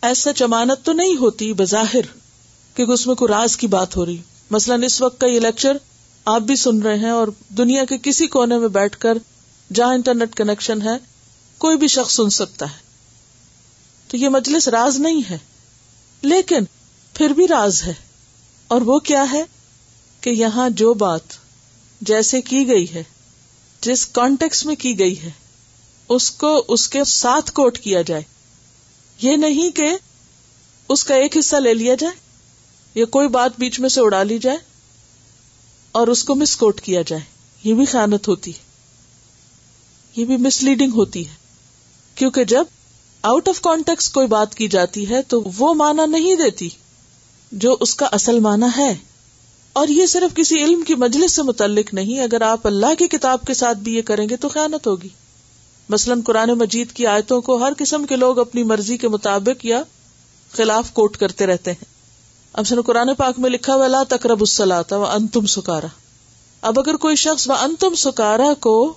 ایسا چمانت تو نہیں ہوتی بظاہر کیونکہ اس میں کوئی راز کی بات ہو رہی۔ مثلاً اس وقت کا یہ لیکچر آپ بھی سن رہے ہیں اور دنیا کے کسی کونے میں بیٹھ کر جہاں انٹرنیٹ کنیکشن ہے، کوئی بھی شخص سن سکتا ہے۔ تو یہ مجلس راز نہیں ہے، لیکن پھر بھی راز ہے۔ اور وہ کیا ہے کہ یہاں جو بات جیسے کی گئی ہے جس کانٹیکس میں کی گئی ہے، اس کو، اس کے ساتھ کوٹ کیا جائے۔ یہ نہیں کہ اس کا ایک حصہ لے لیا جائے، یا کوئی بات بیچ میں سے اڑا لی جائے اور اس کو مس کوٹ کیا جائے۔ یہ بھی خیانت ہوتی ہے۔ یہ بھی مس لیڈنگ ہوتی ہے۔ کیونکہ جب آؤٹ آف کانٹیکس کوئی بات کی جاتی ہے تو وہ مانا نہیں دیتی جو اس کا اصل مانا ہے۔ اور یہ صرف کسی علم کی مجلس سے متعلق نہیں، اگر آپ اللہ کی کتاب کے ساتھ بھی یہ کریں گے تو خیانت ہوگی۔ مثلاً قرآن مجید کی آیتوں کو ہر قسم کے لوگ اپنی مرضی کے مطابق یا خلاف کوٹ کرتے رہتے ہیں۔ اب سن قرآن پاک میں لکھا ہوا تقرب السلاتا و انتم سکارا۔ اب اگر کوئی شخص و انتم سکارا کو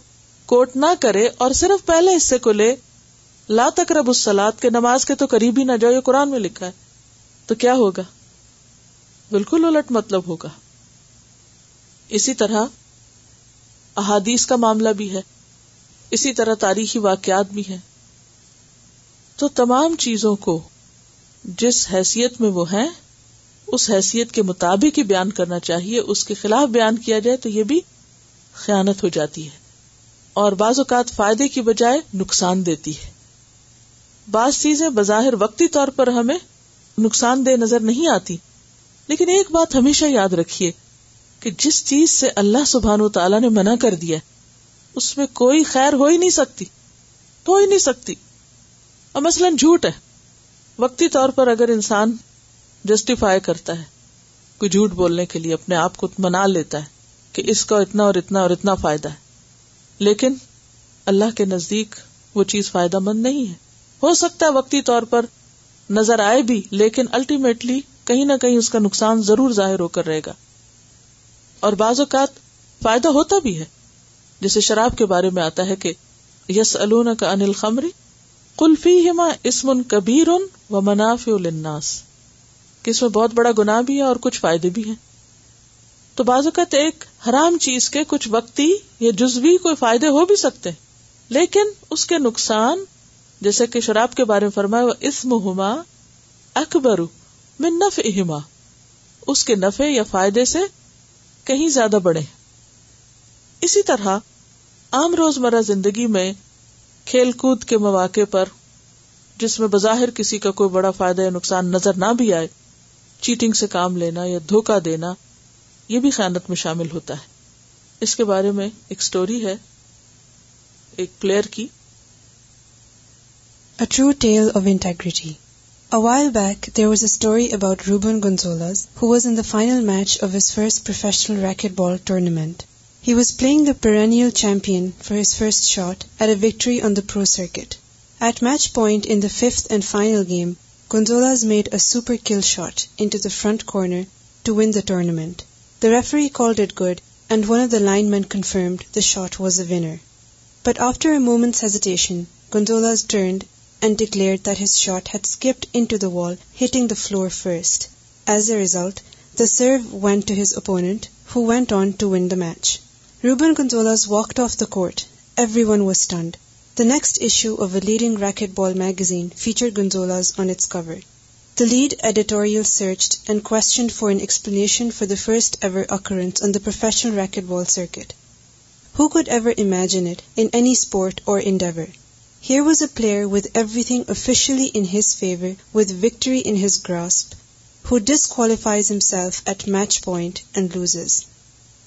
کوٹ نہ کرے اور صرف پہلے حصے کو لے، لا تقرب السلاد کے نماز کے تو قریب ہی نہ جاؤ، یہ قرآن میں لکھا ہے۔ تو کیا ہوگا؟ بالکل الٹ مطلب ہوگا۔ اسی طرح احادیث کا معاملہ بھی ہے۔ اسی طرح تاریخی واقعات بھی ہیں۔ تو تمام چیزوں کو جس حیثیت میں وہ ہیں، اس حیثیت کے مطابق ہی بیان کرنا چاہیے۔ اس کے خلاف بیان کیا جائے تو یہ بھی خیانت ہو جاتی ہے۔ اور بعض اوقات فائدے کی بجائے نقصان دیتی ہے۔ بعض چیزیں بظاہر وقتی طور پر ہمیں نقصان دہ نظر نہیں آتی۔ لیکن ایک بات ہمیشہ یاد رکھیے کہ جس چیز سے اللہ سبحان و تعالیٰ نے منع کر دیا اس میں کوئی خیر ہو ہی نہیں سکتی، ہو ہی نہیں سکتی۔ اور مثلاً جھوٹ ہے۔ وقتی طور پر اگر انسان جسٹیفائی کرتا ہے، کوئی جھوٹ بولنے کے لیے اپنے آپ کو منا لیتا ہے کہ اس کا اتنا اور اتنا اور اتنا فائدہ ہے، لیکن اللہ کے نزدیک وہ چیز فائدہ مند نہیں ہے۔ ہو سکتا ہے وقتی طور پر نظر آئے بھی، لیکن الٹیمیٹلی کہیں نہ کہیں اس کا نقصان ضرور ظاہر ہو کر رہے گا۔ اور بعض اوقات فائدہ ہوتا بھی ہے۔ جیسے شراب کے بارے میں آتا ہے کہ یس کا انل خمری کلفی ہما اسمن کبیر و مناف الناس کہ اس میں بہت بڑا گنا بھی ہے اور کچھ فائدے بھی ہیں۔ تو بعض اوقات ایک حرام چیز کے کچھ وقتی یا جزوی کوئی فائدے ہو بھی سکتے لیکن اس کے نقصان، جیسے کہ شراب کے بارے میں فرمایا وہ اسم ہوما اکبر میں نف اس کے نفے یا فائدے سے کہیں زیادہ بڑے اسی طرح، عام روز مرہ زندگی میں کھیل کود کے مواقع پر، جس میں بظاہر کسی کا کوئی بڑا فائدہ یا نقصان نظر نہ بھی آئے، چیٹنگ سے کام لینا یا دھوکا دینا، یہ بھی خیانت میں شامل ہوتا ہے۔ اس کے بارے میں ایک سٹوری ہے، ایک پلیئر کی۔ A true tale of integrity. A while back, there was a story about Ruben Gonzalez, who was in the final match of his first professional racquetball tournament. He was playing the perennial champion for his first shot at a victory on the pro circuit. At match point in the fifth and final game, Gonzalez made a super kill shot into the front corner to win the tournament. The referee called it good, and one of the linemen confirmed the shot was a winner. But after a moment's hesitation, Gonzalez turned and declared that his shot had skipped into the wall, hitting the floor first. As a result, the serve went to his opponent, who went on to win the match. Ruben Gonzalez walked off the court. Everyone was stunned. The next issue of a leading racquetball magazine featured Gonzalez on its cover. The lead editorial searched and questioned for an explanation for the first ever occurrence on the professional racquetball circuit. Who could ever imagine it in any sport or endeavor? He was a player with everything officially in his favour with victory in his grasp disqualifies himself at match point and loser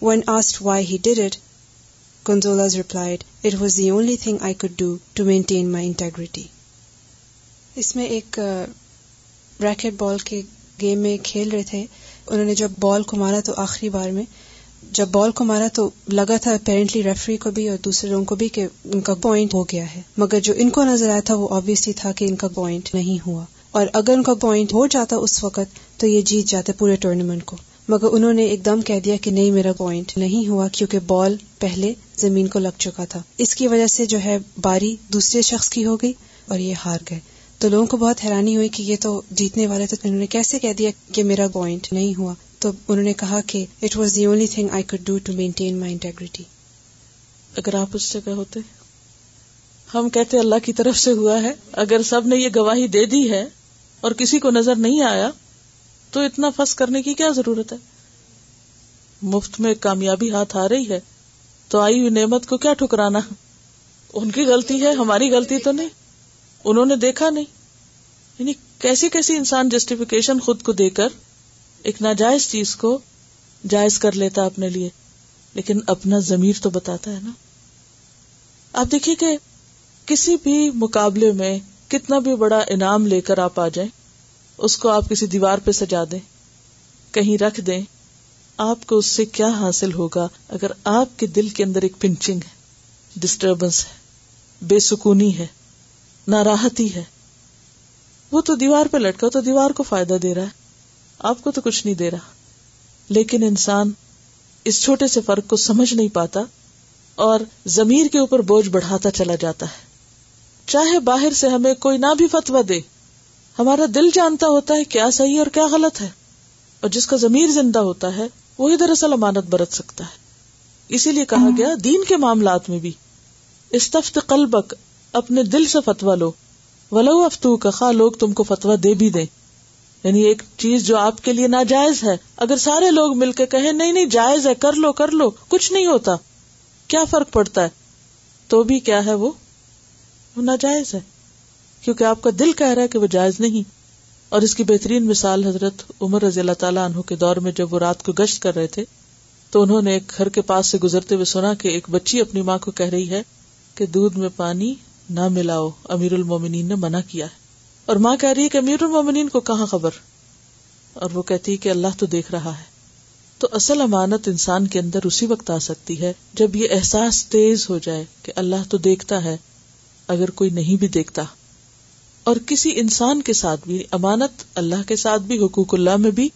when ask why he did it Gonzalez replied it was the only thing I could do to maintain my integrity اس میں ایک racket بال کے game میں کھیل رہے تھے انہوں نے جب بال کو مارا تو آخری بار میں جب بال کو مارا تو لگا تھا اپیرنٹلی ریفری کو بھی اور دوسرے لوگوں کو بھی کہ ان کا پوائنٹ ہو گیا ہے۔ مگر جو ان کو نظر آیا تھا وہ آبیسلی تھا کہ ان کا پوائنٹ نہیں ہوا۔ اور اگر ان کا پوائنٹ ہو جاتا اس وقت تو یہ جیت جاتے پورے ٹورنامنٹ کو۔ مگر انہوں نے ایک دم کہہ دیا کہ نہیں، میرا پوائنٹ نہیں ہوا کیونکہ بال پہلے زمین کو لگ چکا تھا۔ اس کی وجہ سے جو ہے باری دوسرے شخص کی ہو گئی اور یہ ہار گئے۔ تو لوگوں کو بہت حیرانی ہوئی کہ یہ تو جیتنے والے تھے انہوں نے کیسے کہہ دیا کہ میرا پوائنٹ نہیں ہوا؟ تو انہوں نے کہا کہ it was the only thing I could do to maintain my integrity اگر آپ اس جگہ ہوتے، ہم کہتے اللہ کی طرف سے ہوا ہے، اگر سب نے یہ گواہی دے دی ہے اور کسی کو نظر نہیں آیا، تو اتنا فس کرنے کی کیا ضرورت ہے؟ مفت میں کامیابی ہاتھ آ رہی ہے، تو آئی ہوئی نعمت کو کیا ٹھکرانا؟ ان کی غلطی ہے، ہماری غلطی تو نہیں۔ انہوں نے دیکھا نہیں۔ یعنی کیسی کیسی انسان جسٹیفیکیشن خود کو دے کر ایک ناجائز چیز کو جائز کر لیتا اپنے لیے، لیکن اپنا ضمیر تو بتاتا ہے نا۔ آپ دیکھیے کہ کسی بھی مقابلے میں کتنا بھی بڑا انعام لے کر آپ آ جائیں، اس کو آپ کسی دیوار پہ سجا دیں، کہیں رکھ دیں، آپ کو اس سے کیا حاصل ہوگا اگر آپ کے دل کے اندر ایک پنچنگ ہے ڈسٹربنس ہے، بے سکونی ہے، ناراحتی ہے۔ وہ تو دیوار پہ لٹکا تو دیوار کو فائدہ دے رہا ہے۔ آپ کو تو کچھ نہیں دے رہا۔ لیکن انسان اس چھوٹے سے فرق کو سمجھ نہیں پاتا اور زمیر کے اوپر بوجھ بڑھاتا چلا جاتا ہے۔ چاہے باہر سے ہمیں کوئی نہ بھی فتوا دے، ہمارا دل جانتا ہوتا ہے کیا صحیح اور کیا غلط ہے، اور جس کا ضمیر زندہ ہوتا ہے، وہی دراصل امانت برت سکتا ہے۔ اسی لیے کہا گیا، دین کے معاملات میں بھی۔ استفت قلبک، اپنے دل سے فتوا لو۔ ولو افتو کا خواہ لوگ تم کو فتوا دے بھی دیں۔ یعنی ایک چیز جو آپ کے لیے ناجائز ہے۔ اگر سارے لوگ مل کے کہیں نہیں نہیں، جائز ہے، کر لو کر لو، کچھ نہیں ہوتا۔ کیا فرق پڑتا ہے؟ تو بھی کیا ہے وہ؟ ناجائز ہے۔ کیونکہ آپ کا دل کہہ رہا ہے کہ وہ جائز نہیں۔ اور اس کی بہترین مثال حضرت عمر رضی اللہ تعالیٰ عنہ کے دور میں جب وہ رات کو گشت کر رہے تھے، تو انہوں نے ایک گھر کے پاس سے گزرتے ہوئے سنا کہ ایک بچی اپنی ماں کو کہہ رہی ہے کہ دودھ میں پانی نہ ملاؤ، امیر المومنین نے منع کیا ہے۔ اور ماں کہہ رہی ہے کہ امیر المومنین کو کہاں خبر؟ اور وہ کہتی ہے کہ اللہ تو دیکھ رہا ہے۔ تو اصل امانت انسان کے اندر اسی وقت آ سکتی ہے جب یہ احساس تیز ہو جائے کہ اللہ تو دیکھتا ہے اگر کوئی نہیں بھی دیکھتا۔ اور کسی انسان کے ساتھ بھی، امانت اللہ کے ساتھ بھی، حقوق اللہ میں بھی،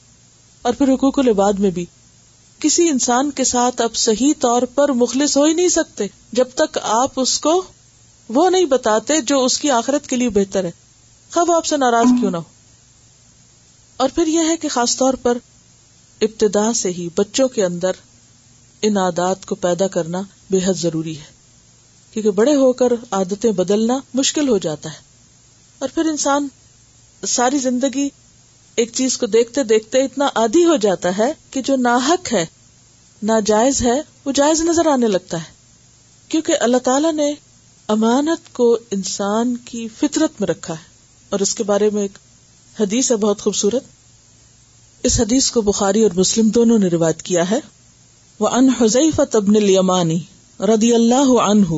اور پھر حقوق العباد میں بھی۔ کسی انسان کے ساتھ آپ صحیح طور پر مخلص ہو ہی نہیں سکتے، جب تک آپ اس کو وہ نہیں بتاتے جو اس کی آخرت کے لیے بہتر ہے۔ خب آپ سے ناراض کیوں نہ ہو۔ اور پھر یہ ہے کہ خاص طور پر ابتدا سے ہی بچوں کے اندر ان عادات کو پیدا کرنا بے حد ضروری ہے، کیونکہ بڑے ہو کر عادتیں بدلنا مشکل ہو جاتا ہے۔ اور پھر انسان ساری زندگی ایک چیز کو دیکھتے دیکھتے اتنا عادی ہو جاتا ہے کہ جو ناحق ہے، ناجائز ہے، وہ جائز نظر آنے لگتا ہے۔ کیونکہ اللہ تعالی نے امانت کو انسان کی فطرت میں رکھا ہے۔ اور اس کے بارے میں ایک حدیث ہے بہت خوبصورت۔ اس حدیث کو بخاری اور مسلم دونوں نے روایت کیا ہے۔ وہ ان حذیفہ تبن الیمانی رضی اللہ عنہ۔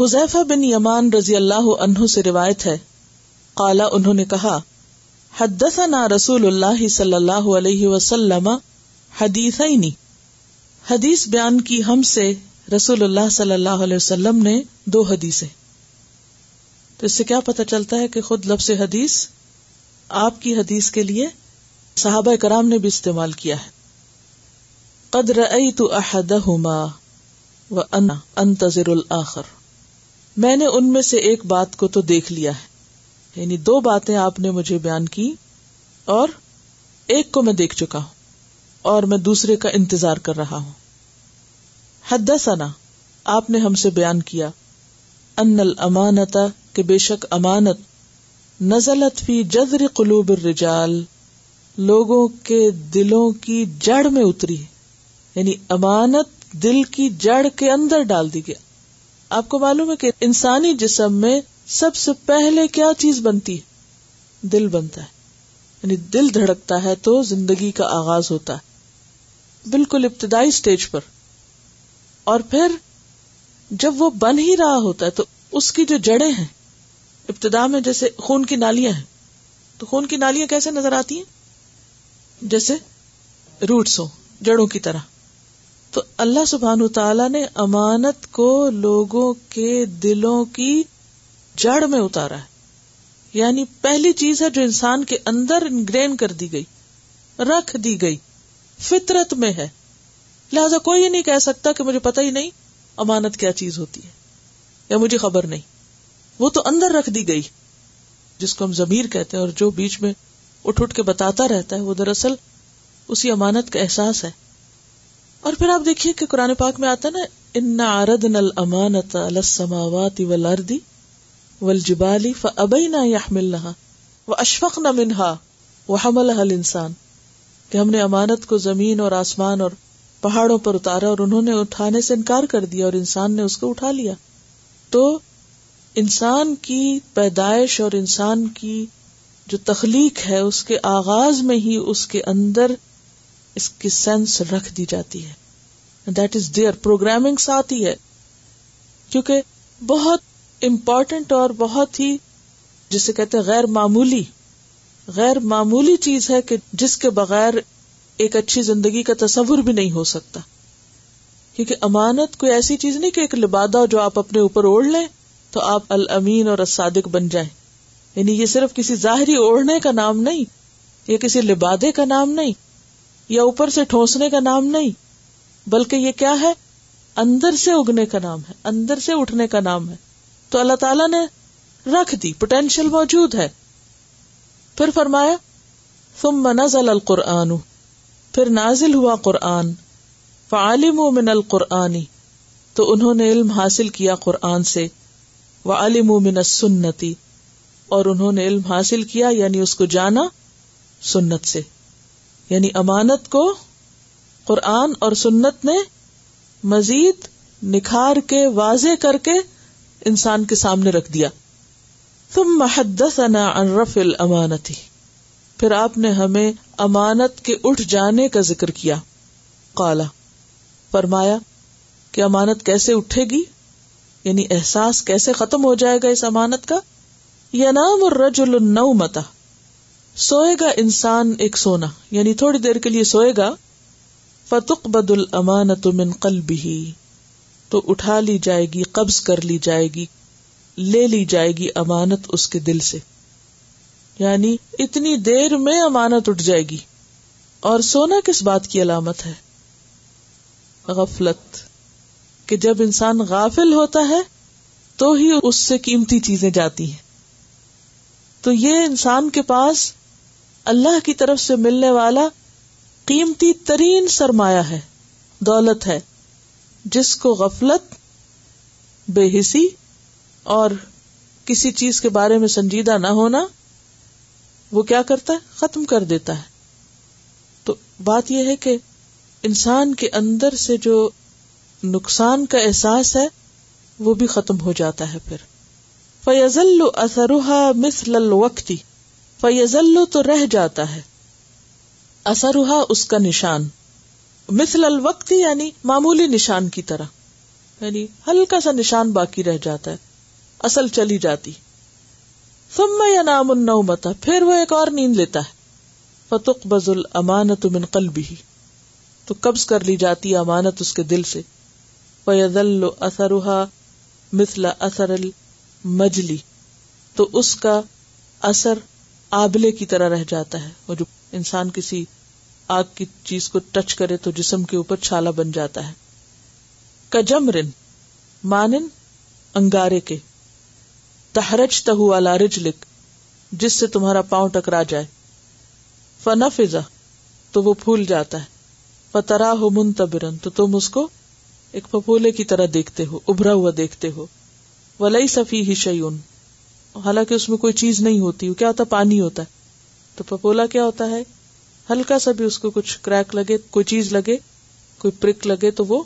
حذیفہ بن یمان رضی اللہ عنہ سے روایت ہے۔ قالا انہوں نے کہا، حدثنا رسول اللہ صلی اللہ علیہ وسلم حدیثینی حدیث بیان کی ہم سے رسول اللہ صلی اللہ علیہ وسلم نے دو حدیث تو اس سے کیا پتہ چلتا ہے کہ خود لفظ حدیث آپ کی حدیث کے لیے صحابہ کرام نے بھی استعمال کیا ہے۔ قدر انتظر الآخر میں نے ان میں سے ایک بات کو تو دیکھ لیا ہے۔ یعنی دو باتیں آپ نے مجھے بیان کی اور ایک کو میں دیکھ چکا ہوں اور میں دوسرے کا انتظار کر رہا ہوں۔ حد آپ نے ہم سے بیان کیا، ان الامانتا کہ بے شک امانت نزلت فی جذر قلوب الرجال لوگوں کے دلوں کی جڑ میں اتری یعنی امانت دل کی جڑ کے اندر ڈال دی گیا۔ آپ کو معلوم ہے کہ انسانی جسم میں سب سے پہلے کیا چیز بنتی ہے؟ دل بنتا ہے۔ یعنی دل دھڑکتا ہے تو زندگی کا آغاز ہوتا ہے۔ بالکل ابتدائی اسٹیج پر۔ اور پھر جب وہ بن ہی رہا ہوتا ہے تو اس کی جو جڑیں ہیں ابتدا میں جیسے خون کی نالیاں ہیں، تو خون کی نالیاں کیسے نظر آتی ہیں؟ جیسے روٹس ہو جڑوں کی طرح۔ تو اللہ سبحان تعالی نے امانت کو لوگوں کے دلوں کی جڑ میں اتارا ہے۔ یعنی پہلی چیز ہے جو انسان کے اندر انگرین کر دی گئی، رکھ دی گئی، فطرت میں ہے۔ لہذا کوئی یہ نہیں کہہ سکتا کہ مجھے پتا ہی نہیں امانت کیا چیز ہوتی ہے، یا مجھے خبر نہیں۔ وہ تو اندر رکھ دی گئی، جس کو ہم ضمیر کہتے ہیں اور جو بیچ میں اٹھ اٹھ کے بتاتا رہتا ہے، وہ دراصل اسی امانت کا احساس ہے۔ اور پھر آپ دیکھیے کہ قرآن پاک میں آتا نا ان آرد نل امانت السماوات ولردی ول جبالی فبئی نہ مل رہا وہ اشفق نہ منہا وہ حمل حل انسان کہ ہم نے امانت کو زمین اور آسمان اور پہاڑوں پر اتارا اور انہوں نے اٹھانے سے انکار کر دیا اور انسان نے اس کو اٹھا لیا۔ تو انسان کی پیدائش اور انسان کی جو تخلیق ہے، اس کے آغاز میں ہی اس کے اندر اس کی سینس رکھ دی جاتی ہے۔ دیٹ از دیئر پروگرامنگ ساتھ ہی ہے۔ کیونکہ بہت امپورٹنٹ اور بہت ہی جسے کہتے ہیں غیر معمولی غیر معمولی چیز ہے کہ جس کے بغیر ایک اچھی زندگی کا تصور بھی نہیں ہو سکتا۔ کیونکہ امانت کوئی ایسی چیز نہیں کہ ایک لبادہ جو آپ اپنے اوپر اوڑھ لیں تو آپ الامین اور الصادق بن جائیں۔ یعنی یہ صرف کسی ظاہری اوڑھنے کا نام نہیں یا کسی لبادے کا نام نہیں، یا اوپر سے ٹھونسنے کا نام نہیں، بلکہ یہ کیا ہے؟ اندر سے اگنے کا نام ہے، اندر سے اٹھنے کا نام ہے۔ تو اللہ تعالی نے رکھ دی پوٹینشیل موجود ہے۔ پھر فرمایا، ثم نزل القرآن، پھر نازل ہوا قرآن فعالم من القرآنی تو انہوں نے علم حاصل کیا قرآن سے۔ وہ عالم من سنتی اور انہوں نے علم حاصل کیا یعنی اس کو جانا سنت سے۔ یعنی امانت کو قرآن اور سنت نے مزید نکھار کے، واضح کر کے انسان کے سامنے رکھ دیا۔ تم محدث عن رفع الامانتی پھر آپ نے ہمیں امانت کے اٹھ جانے کا ذکر کیا۔ کالا فرمایا، کہ امانت کیسے اٹھے گی؟ یعنی احساس کیسے ختم ہو جائے گا اس امانت کا؟ یا نام اور رج سوئے گا انسان ایک سونا یعنی تھوڑی دیر کے لیے سوئے گا فتق بد المانت من قلبه تو اٹھا لی جائے گی، قبض کر لی جائے گی، لے لی جائے گی امانت اس کے دل سے. یعنی اتنی دیر میں امانت اٹھ جائے گی. اور سونا کس بات کی علامت ہے؟ غفلت. کہ جب انسان غافل ہوتا ہے تو ہی اس سے قیمتی چیزیں جاتی ہیں۔ تو یہ انسان کے پاس اللہ کی طرف سے ملنے والا قیمتی ترین سرمایہ ہے، دولت ہے، جس کو غفلت، بے حسی اور کسی چیز کے بارے میں سنجیدہ نہ ہونا، وہ کیا کرتا ہے؟ ختم کر دیتا ہے۔ تو بات یہ ہے کہ انسان کے اندر سے جو نقصان کا احساس ہے، وہ بھی ختم ہو جاتا ہے پھر۔ فیضل اثرا مثل الوقتی فیضل تو رہ جاتا ہے۔ اثرا اس کا نشان۔ مثل الوقتی یعنی معمولی نشان کی طرح۔ یعنی ہلکا سا نشان باقی رہ جاتا ہے۔ اصل چلی جاتی۔ ثم یا نام متا پھر وہ ایک اور نیند لیتا ہے۔ فتق بز المانت من قلبی تو قبض کر لی جاتی امانت اس کے دل سے۔ فیضل اثرها مثل اثر المجلی۔ تو اس کا اثر آبلے کی طرح رہ جاتا ہے وہ جو انسان کسی آگ کی چیز کو ٹچ کرے تو جسم کے اوپر چھالا بن جاتا ہے۔ کجمرن، مانن انگارے کے۔ تحرج تہو الارج لکھ جس سے تمہارا پاؤں ٹکرا جائے۔ فنا فضا تو وہ پھول جاتا ہے۔ فترا ہو منتبرن، تو تم اس کو ایک پپولے کی طرح دیکھتے ہو، ابھرا ہوا دیکھتے ہو۔ ولی سفی ہی شیون حالانکہ اس میں کوئی چیز نہیں ہوتی کیا ہوتا؟ پانی ہوتا ہے۔ تو پپولا کیا ہوتا ہے؟ ہلکا سا بھی اس کو کچھ کریک لگے، کوئی چیز لگے، کوئی پرک لگے تو وہ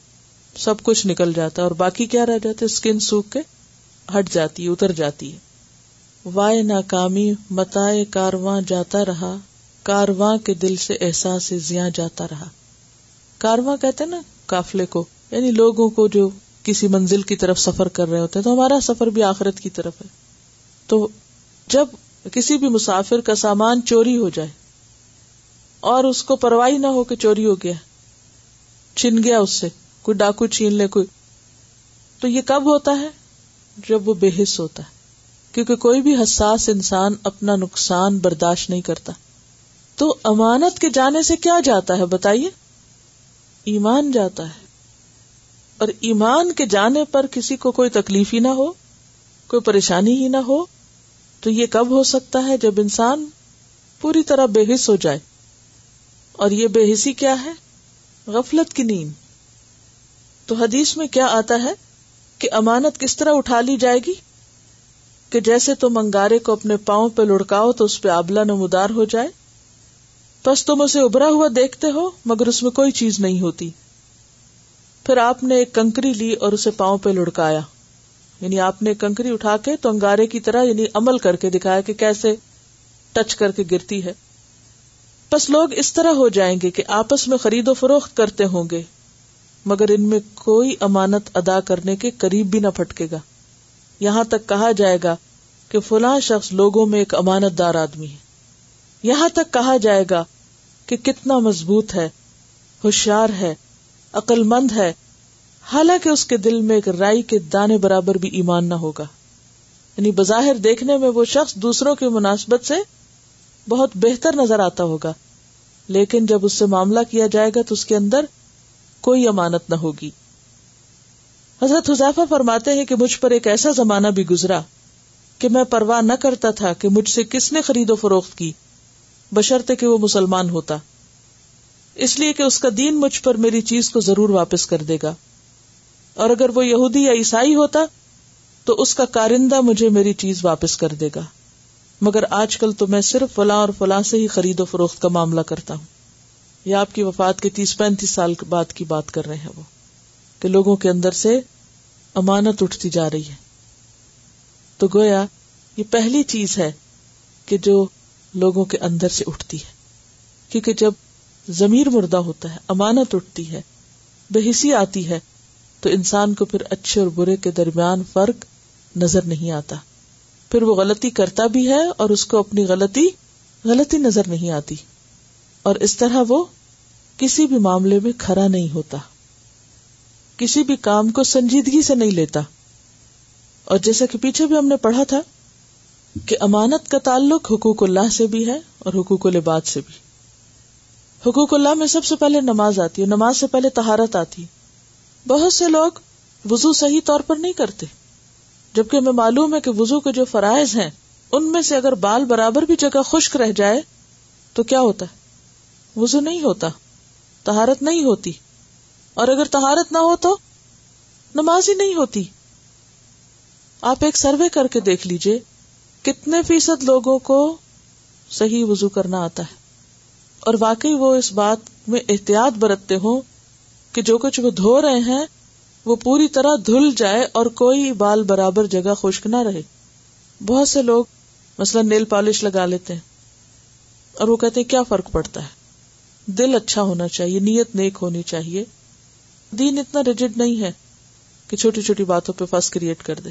سب کچھ نکل جاتا ہے۔ اور باقی کیا رہ جاتا ہے اسکن سوکھ کے ہٹ جاتی ہے، اتر جاتی ہے۔ وائے ناکامی، متائے کارواں جاتا رہا۔ کارواں کے دل سے احساس زیاں جاتا رہا۔ کارواں کہتے نا کافلے کو۔ یعنی لوگوں کو جو کسی منزل کی طرف سفر کر رہے ہوتے تو ہمارا سفر بھی آخرت کی طرف ہے۔ تو جب کسی بھی مسافر کا سامان چوری ہو جائے اور اس کو پرواہی نہ ہو کہ چوری ہو گیا، چھن گیا اس سے، کوئی ڈاکو چھین لے، کوئی۔ تو یہ کب ہوتا ہے؟ جب وہ بے حص ہوتا ہے۔ کیونکہ کوئی بھی حساس انسان اپنا نقصان برداشت نہیں کرتا۔ تو امانت کے جانے سے کیا جاتا ہے؟ بتائیے۔ ایمان جاتا ہے۔ اور ایمان کے جانے پر کسی کو کوئی تکلیف ہی نہ ہو، کوئی پریشانی ہی نہ ہو، تو یہ کب ہو سکتا ہے جب انسان پوری طرح بے حص ہو جائے؟ اور یہ بے حسی کیا ہے؟ غفلت کی نیند۔ تو حدیث میں کیا آتا ہے کہ امانت کس طرح اٹھا لی جائے گی؟ کہ جیسے تم انگارے کو اپنے پاؤں پہ لڑکاؤ تو اس پہ آبلا نمودار ہو جائے۔ بس تم اسے ابھرا ہوا دیکھتے ہو، مگر اس میں کوئی چیز نہیں ہوتی۔ پھر آپ نے ایک کنکری لی اور اسے پاؤں پہ لڑکایا۔ یعنی آپ نے کنکری اٹھا کے تو انگارے کی طرح یعنی عمل کر کے دکھایا کہ کیسے ٹچ کر کے گرتی ہے۔ بس لوگ اس طرح ہو جائیں گے کہ آپس میں خرید و فروخت کرتے ہوں گے، مگر ان میں کوئی امانت ادا کرنے کے قریب بھی نہ پھٹکے گا۔ یہاں تک کہا جائے گا کہ فلاں شخص لوگوں میں ایک امانت دار آدمی ہے۔ یہاں تک کہا جائے گا کہ کتنا مضبوط ہے، ہوشیار ہے عقل مند ہے، حالانکہ اس کے دل میں ایک رائی کے دانے برابر بھی ایمان نہ ہوگا۔ یعنی بظاہر دیکھنے میں وہ شخص دوسروں کی مناسبت سے بہت بہتر نظر آتا ہوگا، لیکن جب اس سے معاملہ کیا جائے گا تو اس کے اندر کوئی امانت نہ ہوگی۔ حضرت حذیفہ فرماتے ہیں کہ مجھ پر ایک ایسا زمانہ بھی گزرا کہ میں پرواہ نہ کرتا تھا کہ مجھ سے کس نے خرید و فروخت کی بشرتے کہ وہ مسلمان ہوتا۔ اس لیے کہ اس کا دین مجھ پر میری چیز کو ضرور واپس کر دے گا۔ اور اگر وہ یہودی یا عیسائی ہوتا، تو اس کا کارندہ مجھے میری چیز واپس کر دے گا۔ مگر آج کل تو میں صرف فلاں اور فلاں سے ہی خرید و فروخت کا معاملہ کرتا ہوں۔ یا آپ کی وفات کے تیس پینتیس سال بعد کی بات کر رہے ہیں وہ، کہ لوگوں کے اندر سے امانت اٹھتی جا رہی ہے۔ تو گویا، یہ پہلی چیز ہے کہ جو لوگوں کے اندر سے اٹھتی ہے۔ کیونکہ جب ضمیر مردہ ہوتا ہے، امانت اٹھتی ہے بے حسی آتی ہے، تو انسان کو پھر اچھے اور برے کے درمیان فرق نظر نہیں آتا۔ پھر وہ غلطی کرتا بھی ہے اور اس کو اپنی غلطی غلطی نظر نہیں آتی۔ اور اس طرح وہ کسی بھی معاملے میں کھڑا نہیں ہوتا۔ کسی بھی کام کو سنجیدگی سے نہیں لیتا۔ اور جیسا کہ پیچھے بھی ہم نے پڑھا تھا کہ امانت کا تعلق حقوق اللہ سے بھی ہے اور حقوق العباد سے بھی۔ حقوق اللہ میں سب سے پہلے نماز آتی ہے، نماز سے پہلے تہارت آتی بہت سے لوگ وضو صحیح طور پر نہیں کرتے، جبکہ ہمیں معلوم ہے کہ وضو کے جو فرائض ہیں، ان میں سے اگر بال برابر بھی جگہ خشک رہ جائے، تو کیا ہوتا ہے؟ وضو نہیں ہوتا تہارت نہیں ہوتی۔ اور اگر تہارت نہ ہو تو نماز ہی نہیں ہوتی۔ آپ ایک سروے کر کے دیکھ لیجیے، کتنے فیصد لوگوں کو صحیح وضو کرنا آتا ہے۔ اور واقعی وہ اس بات میں احتیاط برتتے ہوں کہ جو کچھ وہ دھو رہے ہیں، وہ پوری طرح دھل جائے اور کوئی بال برابر جگہ خشک نہ رہے۔ بہت سے لوگ مثلا نیل پالش لگا لیتے ہیں اور وہ کہتے ہیں، کیا فرق پڑتا ہے؟ دل اچھا ہونا چاہیے، نیت نیک ہونی چاہیے۔ دین اتنا ریجڈ نہیں ہے کہ چھوٹی چھوٹی باتوں پہ فس کریٹ کر دے۔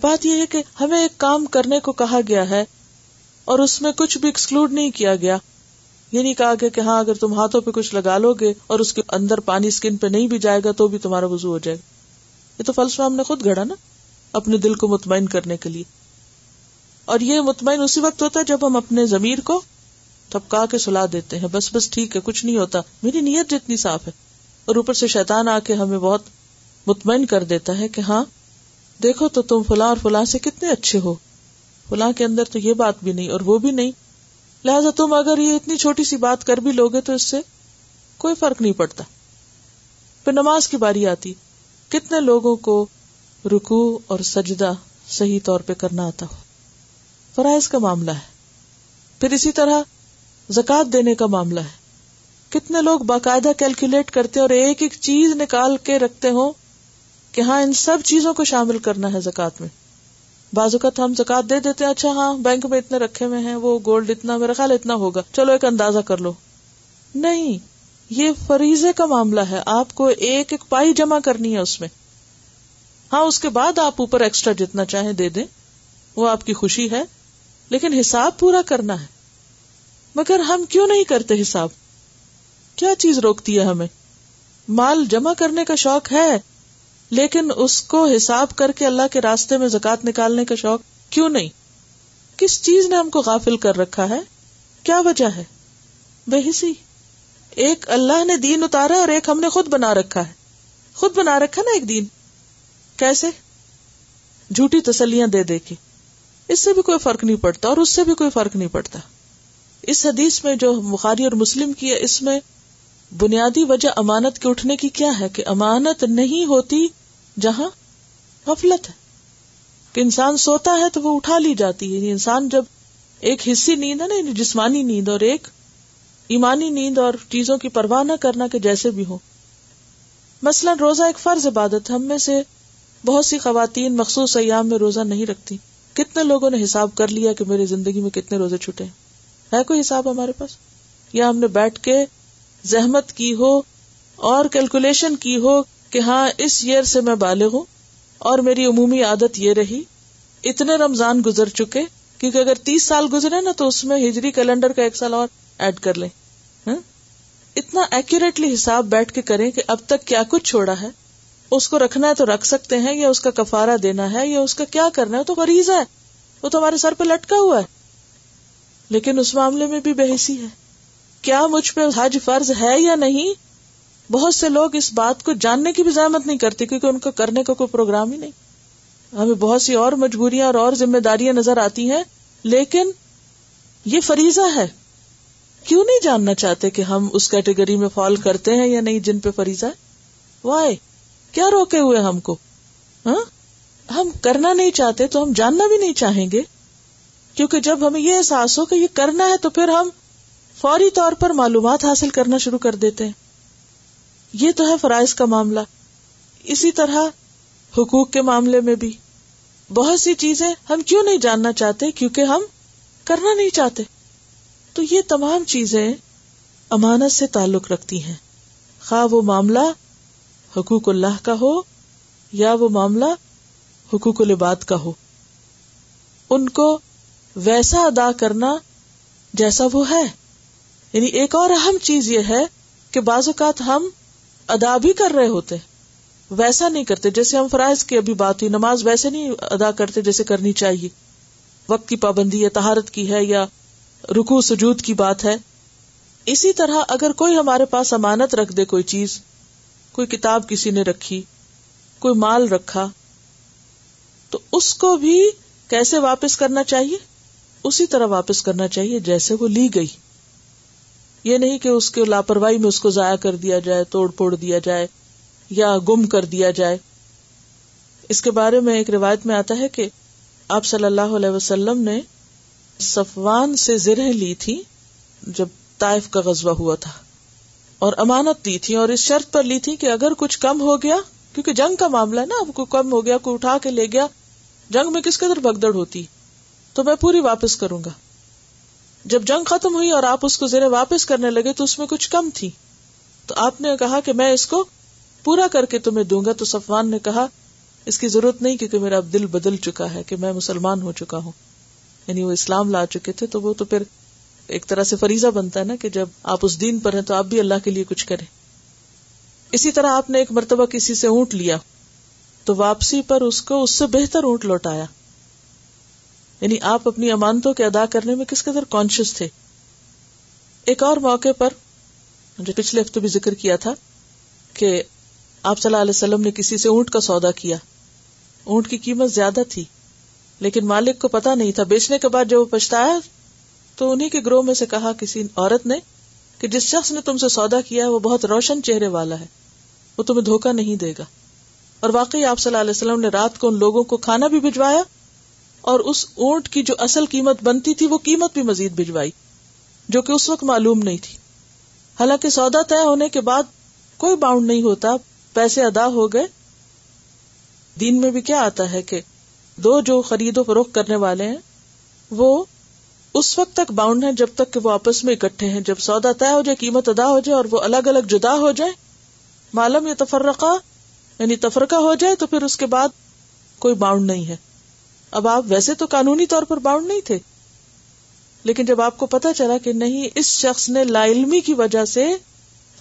بات یہ ہے کہ ہمیں ایک کام کرنے کو کہا گیا ہے اور اس میں کچھ بھی ایکسکلوڈ نہیں کیا گیا۔ یہ نہیں کہا گیا کہ ہاں اگر تم ہاتھوں پہ کچھ لگا لو گے اور اس کے اندر پانی اسکن پہ نہیں بھی جائے گا تو بھی تمہارا وضو ہو جائے گا۔ یہ تو فلسفہ ہم نے خود گھڑا نا، اپنے دل کو مطمئن کرنے کے لیے۔ اور یہ مطمئن اسی وقت ہوتا ہے جب ہم اپنے ضمیر کو تھپکا کے سلا دیتے ہیں۔ بس بس ٹھیک ہے، کچھ نہیں ہوتا۔ میری نیت جتنی صاف ہے۔ اور اوپر سے شیطان آ کے ہمیں بہت مطمئن کر دیتا ہے کہ ہاں دیکھو تو تم فلاں اور فلاں سے کتنے اچھے ہو۔ فلاں کے اندر تو یہ بات بھی نہیں اور وہ بھی نہیں۔ لہٰذا تم اگر یہ اتنی چھوٹی سی بات کر بھی لوگے تو اس سے کوئی فرق نہیں پڑتا۔ پھر نماز کی باری آتی، کتنے لوگوں کو رکو اور سجدہ صحیح طور پہ کرنا آتا ہو۔ فرائض کا معاملہ ہے۔ پھر اسی طرح زکات دینے کا معاملہ ہے۔ کتنے لوگ باقاعدہ کیلکولیٹ کرتے اور ایک ایک چیز نکال کے رکھتے ہوں کہ ہاں ان سب چیزوں کو شامل کرنا ہے زکات میں۔ بعض اوقات ہم زکات دے دیتے ہیں اچھا ہاں بینک میں اتنے رکھے ہوئے ہیں، وہ گولڈ اتنا، میرا خیال اتنا ہوگا۔ چلو ایک اندازہ کر لو۔ نہیں، یہ فریضے کا معاملہ ہے۔ آپ کو ایک ایک پائی جمع کرنی ہے اس میں۔ ہاں اس کے بعد آپ اوپر ایکسٹرا جتنا چاہیں دے دیں۔ وہ آپ کی خوشی ہے، لیکن حساب پورا کرنا ہے۔ مگر ہم کیوں نہیں کرتے حساب؟ کیا چیز روکتی ہے ہمیں؟ مال جمع کرنے کا شوق ہے۔ لیکن اس کو حساب کر کے اللہ کے راستے میں زکات نکالنے کا شوق کیوں نہیں؟ کس چیز نے ہم کو غافل کر رکھا ہے؟ کیا وجہ ہے؟ بے حسی۔ ایک اللہ نے دین اتارا اور ایک ہم نے خود بنا رکھا ہے۔ خود بنا رکھا نا ایک دین۔ کیسے؟ جھوٹی تسلیاں دے دے کے۔ اس سے بھی کوئی فرق نہیں پڑتا اور اس سے بھی کوئی فرق نہیں پڑتا۔ اس حدیث میں جو بخاری اور مسلم کی ہے، اس میں بنیادی وجہ امانت کے اٹھنے کی کیا ہے؟ کہ امانت نہیں ہوتی جہاں غفلت ہے کہ انسان سوتا ہے تو وہ اٹھا لی جاتی ہے۔ یعنی انسان جب ایک حصی نیند ہے نا یعنی جسمانی نیند اور ایک ایمانی نیند اور چیزوں کی پرواہ نہ کرنا کہ جیسے بھی ہو۔ مثلاً روزہ ایک فرض عبادت ہم میں سے بہت سی خواتین مخصوص ایام میں روزہ نہیں رکھتی۔ کتنے لوگوں نے حساب کر لیا کہ میری زندگی میں کتنے روزے چھٹے ہے کوئی حساب ہمارے پاس؟ یا ہم نے بیٹھ کے زحمت کی ہو اور کیلکولیشن کی ہو کہ ہاں اس ایئر سے میں بالغ ہوں اور میری عمومی عادت یہ رہی، اتنے رمضان گزر چکے، کیونکہ اگر تیس سال گزرے نا تو اس میں ہجری کیلنڈر کا ایک سال اور ایڈ کر لیں ہاں؟ اتنا ایکوریٹلی حساب بیٹھ کے کریں کہ اب تک کیا کچھ چھوڑا ہے۔ اس کو رکھنا ہے تو رکھ سکتے ہیں، یا اس کا کفارہ دینا ہے، یا اس کا کیا کرنا ہے تو فریض ہے۔ وہ تو ہمارے سر پہ لٹکا ہوا ہے۔ لیکن اس معاملے میں بھی بحثی ہے۔ کیا مجھ پہ حج فرض ہے یا نہیں؟ بہت سے لوگ اس بات کو جاننے کی بھی زحمت نہیں کرتے کیونکہ ان کو کرنے کا کوئی پروگرام ہی نہیں۔ ہمیں بہت سی اور مجبوریاں اور اور ذمہ داریاں نظر آتی ہیں، لیکن یہ فریضہ ہے۔ کیوں نہیں جاننا چاہتے کہ ہم اس کیٹیگری میں فال کرتے ہیں یا نہیں جن پہ فریضہ ہے؟ وائے کیا روکے ہوئے ہم کو؟ ہاں؟ ہم کرنا نہیں چاہتے تو ہم جاننا بھی نہیں چاہیں گے۔ کیونکہ جب ہمیں یہ احساس ہو کہ یہ کرنا ہے تو پھر ہم فوری طور پر معلومات حاصل کرنا شروع کر دیتے ہیں۔ یہ تو ہے فرائض کا معاملہ۔ اسی طرح حقوق کے معاملے میں بھی۔ بہت سی چیزیں ہم کیوں نہیں جاننا چاہتے؟ کیونکہ ہم کرنا نہیں چاہتے۔ تو یہ تمام چیزیں امانت سے تعلق رکھتی ہیں۔ خواہ وہ معاملہ حقوق اللہ کا ہو یا وہ معاملہ حقوق العباد کا ہو۔ ان کو ویسا ادا کرنا جیسا وہ ہے۔ یعنی ایک اور اہم چیز یہ ہے کہ بعض اوقات ہم ادا بھی کر رہے ہوتے، ویسا نہیں کرتے۔ جیسے ہم فرائض کی ابھی بات ہوئی، نماز ویسے نہیں ادا کرتے جیسے کرنی چاہیے۔ وقت کی پابندی ہے تہارت کی ہے یا رکو سجود کی بات ہے۔ اسی طرح اگر کوئی ہمارے پاس امانت رکھ دے کوئی چیز، کوئی کتاب کسی نے رکھی، کوئی مال رکھا، تو اس کو بھی کیسے واپس کرنا چاہیے؟ اسی طرح واپس کرنا چاہیے جیسے وہ لی گئی۔ یہ نہیں کہ اس کے لاپرواہی میں اس کو ضائع کر دیا جائے، توڑ پھوڑ دیا جائے یا گم کر دیا جائے۔ اس کے بارے میں ایک روایت میں آتا ہے کہ آپ صلی اللہ علیہ وسلم نے صفوان سے زرہ لی تھی جب طائف کا غزوہ ہوا تھا اور امانت دی تھی اور اس شرط پر لی تھی کہ اگر کچھ کم ہو گیا، کیونکہ جنگ کا معاملہ ہے نا کو کم ہو گیا کوئی اٹھا کے لے گیا، جنگ میں کس قدر بگدڑ ہوتی، تو میں پوری واپس کروں گا۔ جب جنگ ختم ہوئی اور آپ اس کو زیر واپس کرنے لگے تو اس میں کچھ کم تھی۔ تو آپ نے کہا کہ میں اس کو پورا کر کے تمہیں دوں گا۔ تو صفوان نے کہا، اس کی ضرورت نہیں کیونکہ میرا اب دل بدل چکا ہے کہ میں مسلمان ہو چکا ہوں۔ یعنی وہ اسلام لا چکے تھے تو وہ تو پھر ایک طرح سے فریضہ بنتا ہے نا کہ جب آپ اس دین پر ہیں تو آپ بھی اللہ کے لیے کچھ کریں۔ اسی طرح آپ نے ایک مرتبہ کسی سے اونٹ لیا۔ تو واپسی پر اس کو اس سے بہتر اونٹ لوٹایا۔ یعنی آپ اپنی امانتوں کے ادا کرنے میں کس قدر کانشیس تھے۔ ایک اور موقع پر جو پچھلے ہفتے بھی ذکر کیا تھا کہ آپ صلی اللہ علیہ وسلم نے کسی سے اونٹ کا سودا کیا۔ اونٹ کی قیمت زیادہ تھی، لیکن مالک کو پتا نہیں تھا۔ بیچنے کے بعد جب وہ پچھتایا تو انہیں کے گروہ میں سے کہا، کسی عورت نے کہ جس شخص نے تم سے سودا کیا ہے، وہ بہت روشن چہرے والا ہے، وہ تمہیں دھوکا نہیں دے گا۔ اور واقعی آپ صلی اللہ علیہ وسلم نے رات کو ان لوگوں کو کھانا بھی بھجوایا اور اس اونٹ کی جو اصل قیمت بنتی تھی وہ قیمت بھی مزید بھجوائی جو کہ اس وقت معلوم نہیں تھی۔ حالانکہ سودا طے ہونے کے بعد کوئی باؤنڈ نہیں ہوتا، پیسے ادا ہو گئے۔ دین میں بھی کیا آتا ہے کہ دو جو خرید و فروخت کرنے والے ہیں، وہ اس وقت تک باؤنڈ ہیں جب تک کہ وہ آپس میں اکٹھے ہیں۔ جب سودا طے ہو جائے، قیمت ادا ہو جائے اور وہ الگ الگ جدا ہو جائے معلوم یا تفرقہ یعنی تفرقہ ہو جائے تو پھر اس کے بعد کوئی باؤنڈ نہیں ہے۔ اب آپ ویسے تو قانونی طور پر باؤنڈ نہیں تھے۔ لیکن جب آپ کو پتا چلا کہ نہیں، اس شخص نے لا علمی کی وجہ سے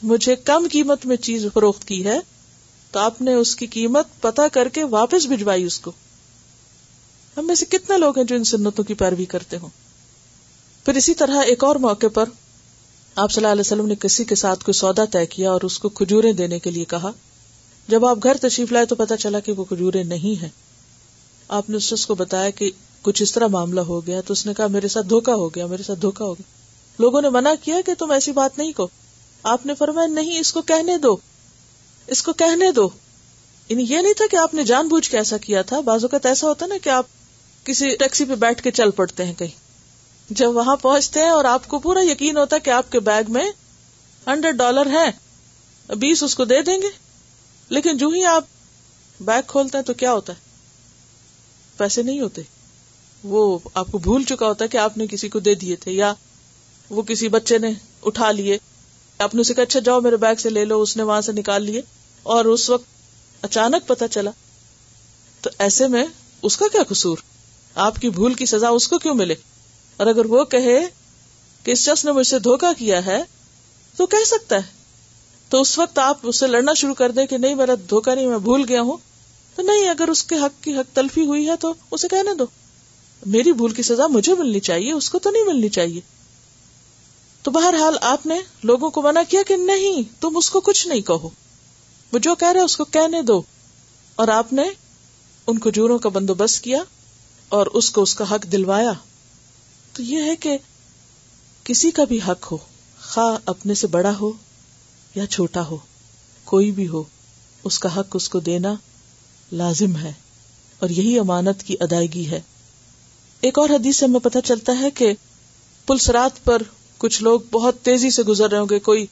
مجھے کم قیمت میں چیز فروخت کی ہے، تو آپ نے اس کی قیمت پتا کر کے واپس بھجوائی اس کو۔ ہم میں سے کتنے لوگ ہیں جو ان سنتوں کی پیروی کرتے ہوں؟ پھر اسی طرح ایک اور موقع پر آپ صلی اللہ علیہ وسلم نے کسی کے ساتھ کوئی سودا طے کیا اور اس کو کھجورے دینے کے لیے کہا۔ جب آپ گھر تشریف لائے تو پتا چلا کہ وہ کھجورے نہیں ہیں۔ آپ نے اس شخص کو بتایا کہ کچھ اس طرح معاملہ ہو گیا تو اس نے کہا میرے ساتھ دھوکا ہو گیا، میرے ساتھ دھوکا ہو گیا۔ لوگوں نے منع کیا کہ تم ایسی بات نہیں کو آپ نے فرمایا، نہیں، اس کو کہنے دو۔ اس کو کہنے دو۔ یعنی یہ نہیں تھا کہ آپ نے جان بوجھ کے ایسا کیا تھا۔ بازو کا ایسا ہوتا نا کہ آپ کسی ٹیکسی پہ بیٹھ کے چل پڑتے ہیں کہیں۔ جب وہاں پہنچتے ہیں اور آپ کو پورا یقین ہوتا ہے کہ آپ کے بیگ میں ہنڈریڈ ڈالر ہے، بیس اس کو دے دیں گے۔ لیکن جو ہی آپ بیگ کھولتے ہیں تو کیا ہوتا ہے؟ پیسے نہیں ہوتے۔ وہ آپ کو بھول چکا ہوتا ہے کہ آپ نے کسی کو دے دیے تھے یا وہ کسی بچے نے اٹھا لیے۔ آپ نے اسے کہا اچھا جاؤ میرے بیگ سے لے لو، اس نے وہاں سے نکال لیے۔ اور اس وقت اچانک پتا چلا۔ تو ایسے میں اس کا کیا قصور؟ آپ کی بھول کی سزا اس کو کیوں ملے؟ اور اگر وہ کہے کہ اس شخص نے مجھ سے دھوکا کیا ہے، تو کہہ سکتا ہے۔ تو اس وقت آپ اس سے لڑنا شروع کر دیں کہ نہیں، میرا دھوکا نہیں، میں بھول گیا ہوں۔ تو نہیں، اگر اس کے حق کی حق تلفی ہوئی ہے تو اسے کہنے دو۔ میری بھول کی سزا مجھے ملنی چاہیے، اس کو تو نہیں ملنی چاہیے۔ تو بہرحال آپ نے لوگوں کو منع کیا کہ نہیں، تم اس کو کچھ نہیں کہو۔ وہ جو کہہ رہے اس کو کہنے دو۔ اور آپ نے ان کھجوروں کا بندوبست کیا اور اس کو اس کا حق دلوایا۔ تو یہ ہے کہ کسی کا بھی حق ہو، خواہ اپنے سے بڑا ہو یا چھوٹا ہو، کوئی بھی ہو، اس کا حق اس کو دینا لازم ہے اور یہی امانت کی ادائیگی ہے۔ ایک اور حدیث سے ہمیں پتہ چلتا ہے کہ پلسرات پر کچھ لوگ بہت تیزی سے گزر رہے ہوں گے۔ کوئی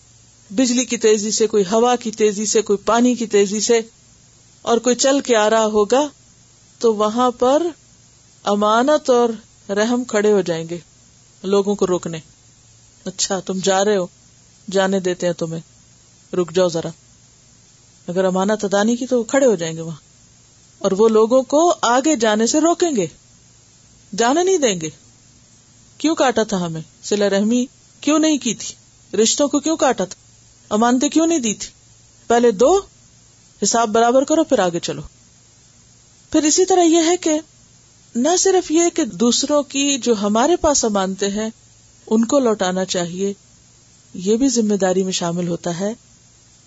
بجلی کی تیزی سے، کوئی ہوا کی تیزی سے، کوئی پانی کی تیزی سے۔ اور کوئی چل کے آ رہا ہوگا تو وہاں پر امانت اور رحم کھڑے ہو جائیں گے لوگوں کو روکنے۔ اچھا تم جا رہے ہو، جانے دیتے ہیں تمہیں۔ رک جاؤ ذرا۔ اگر امانت ادا نہیں کی تو کھڑے ہو جائیں گے وہاں۔ اور وہ لوگوں کو آگے جانے سے روکیں گے۔ جانے نہیں دیں گے۔ کیوں کاٹا تھا ہمیں؟ سلا رحمی کیوں نہیں کی تھی؟ رشتوں کو کیوں کاٹا تھا؟ امانتے کیوں نہیں دی تھی؟ پہلے دو، حساب برابر کرو، پھر آگے چلو۔ پھر اسی طرح یہ ہے کہ نہ صرف یہ کہ دوسروں کی جو ہمارے پاس امانتے ہیں، ان کو لوٹانا چاہیے، یہ بھی ذمہ داری میں شامل ہوتا ہے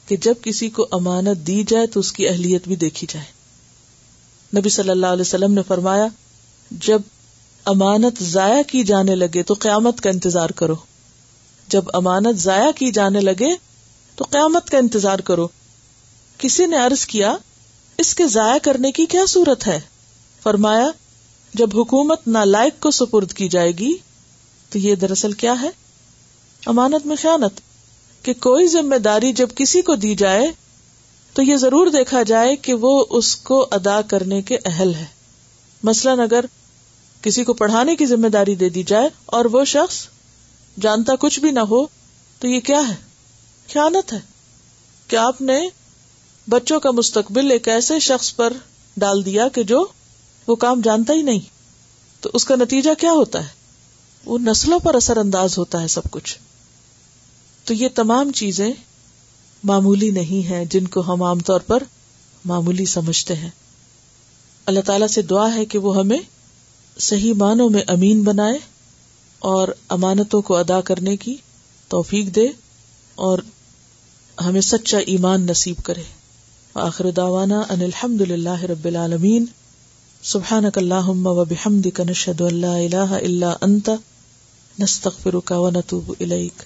کہ جب کسی کو امانت دی جائے تو اس کی اہلیت بھی دیکھی جائے۔ نبی صلی اللہ علیہ وسلم نے فرمایا، جب امانت ضائع کی جانے لگے تو قیامت کا انتظار کرو۔ جب امانت ضائع کی جانے لگے تو قیامت کا انتظار کرو۔ کسی نے عرض کیا، اس کے ضائع کرنے کی کیا صورت ہے؟ فرمایا، جب حکومت نالائق کو سپرد کی جائے گی تو یہ دراصل کیا ہے؟ امانت میں خیانت، کہ کوئی ذمہ داری جب کسی کو دی جائے تو یہ ضرور دیکھا جائے کہ وہ اس کو ادا کرنے کے اہل ہے۔ مثلاً اگر کسی کو پڑھانے کی ذمہ داری دے دی جائے اور وہ شخص جانتا کچھ بھی نہ ہو، تو یہ کیا ہے؟ خیانت ہے۔ کہ آپ نے بچوں کا مستقبل ایک ایسے شخص پر ڈال دیا کہ جو وہ کام جانتا ہی نہیں۔ تو اس کا نتیجہ کیا ہوتا ہے؟ وہ نسلوں پر اثر انداز ہوتا ہے سب کچھ۔ تو یہ تمام چیزیں معمولی نہیں ہیں جن کو ہم عام طور پر معمولی سمجھتے ہیں۔ اللہ تعالی سے دعا ہے کہ وہ ہمیں صحیح معنوں میں امین بنائے اور امانتوں کو ادا کرنے کی توفیق دے اور ہمیں سچا ایمان نصیب کرے۔ آخر داوانا ان الحمد للہ رب العالمین۔ سبحان اللہ و بحمد کا اللہ اللہ اللہ انت۔ نستغفرک و نتوب الیک۔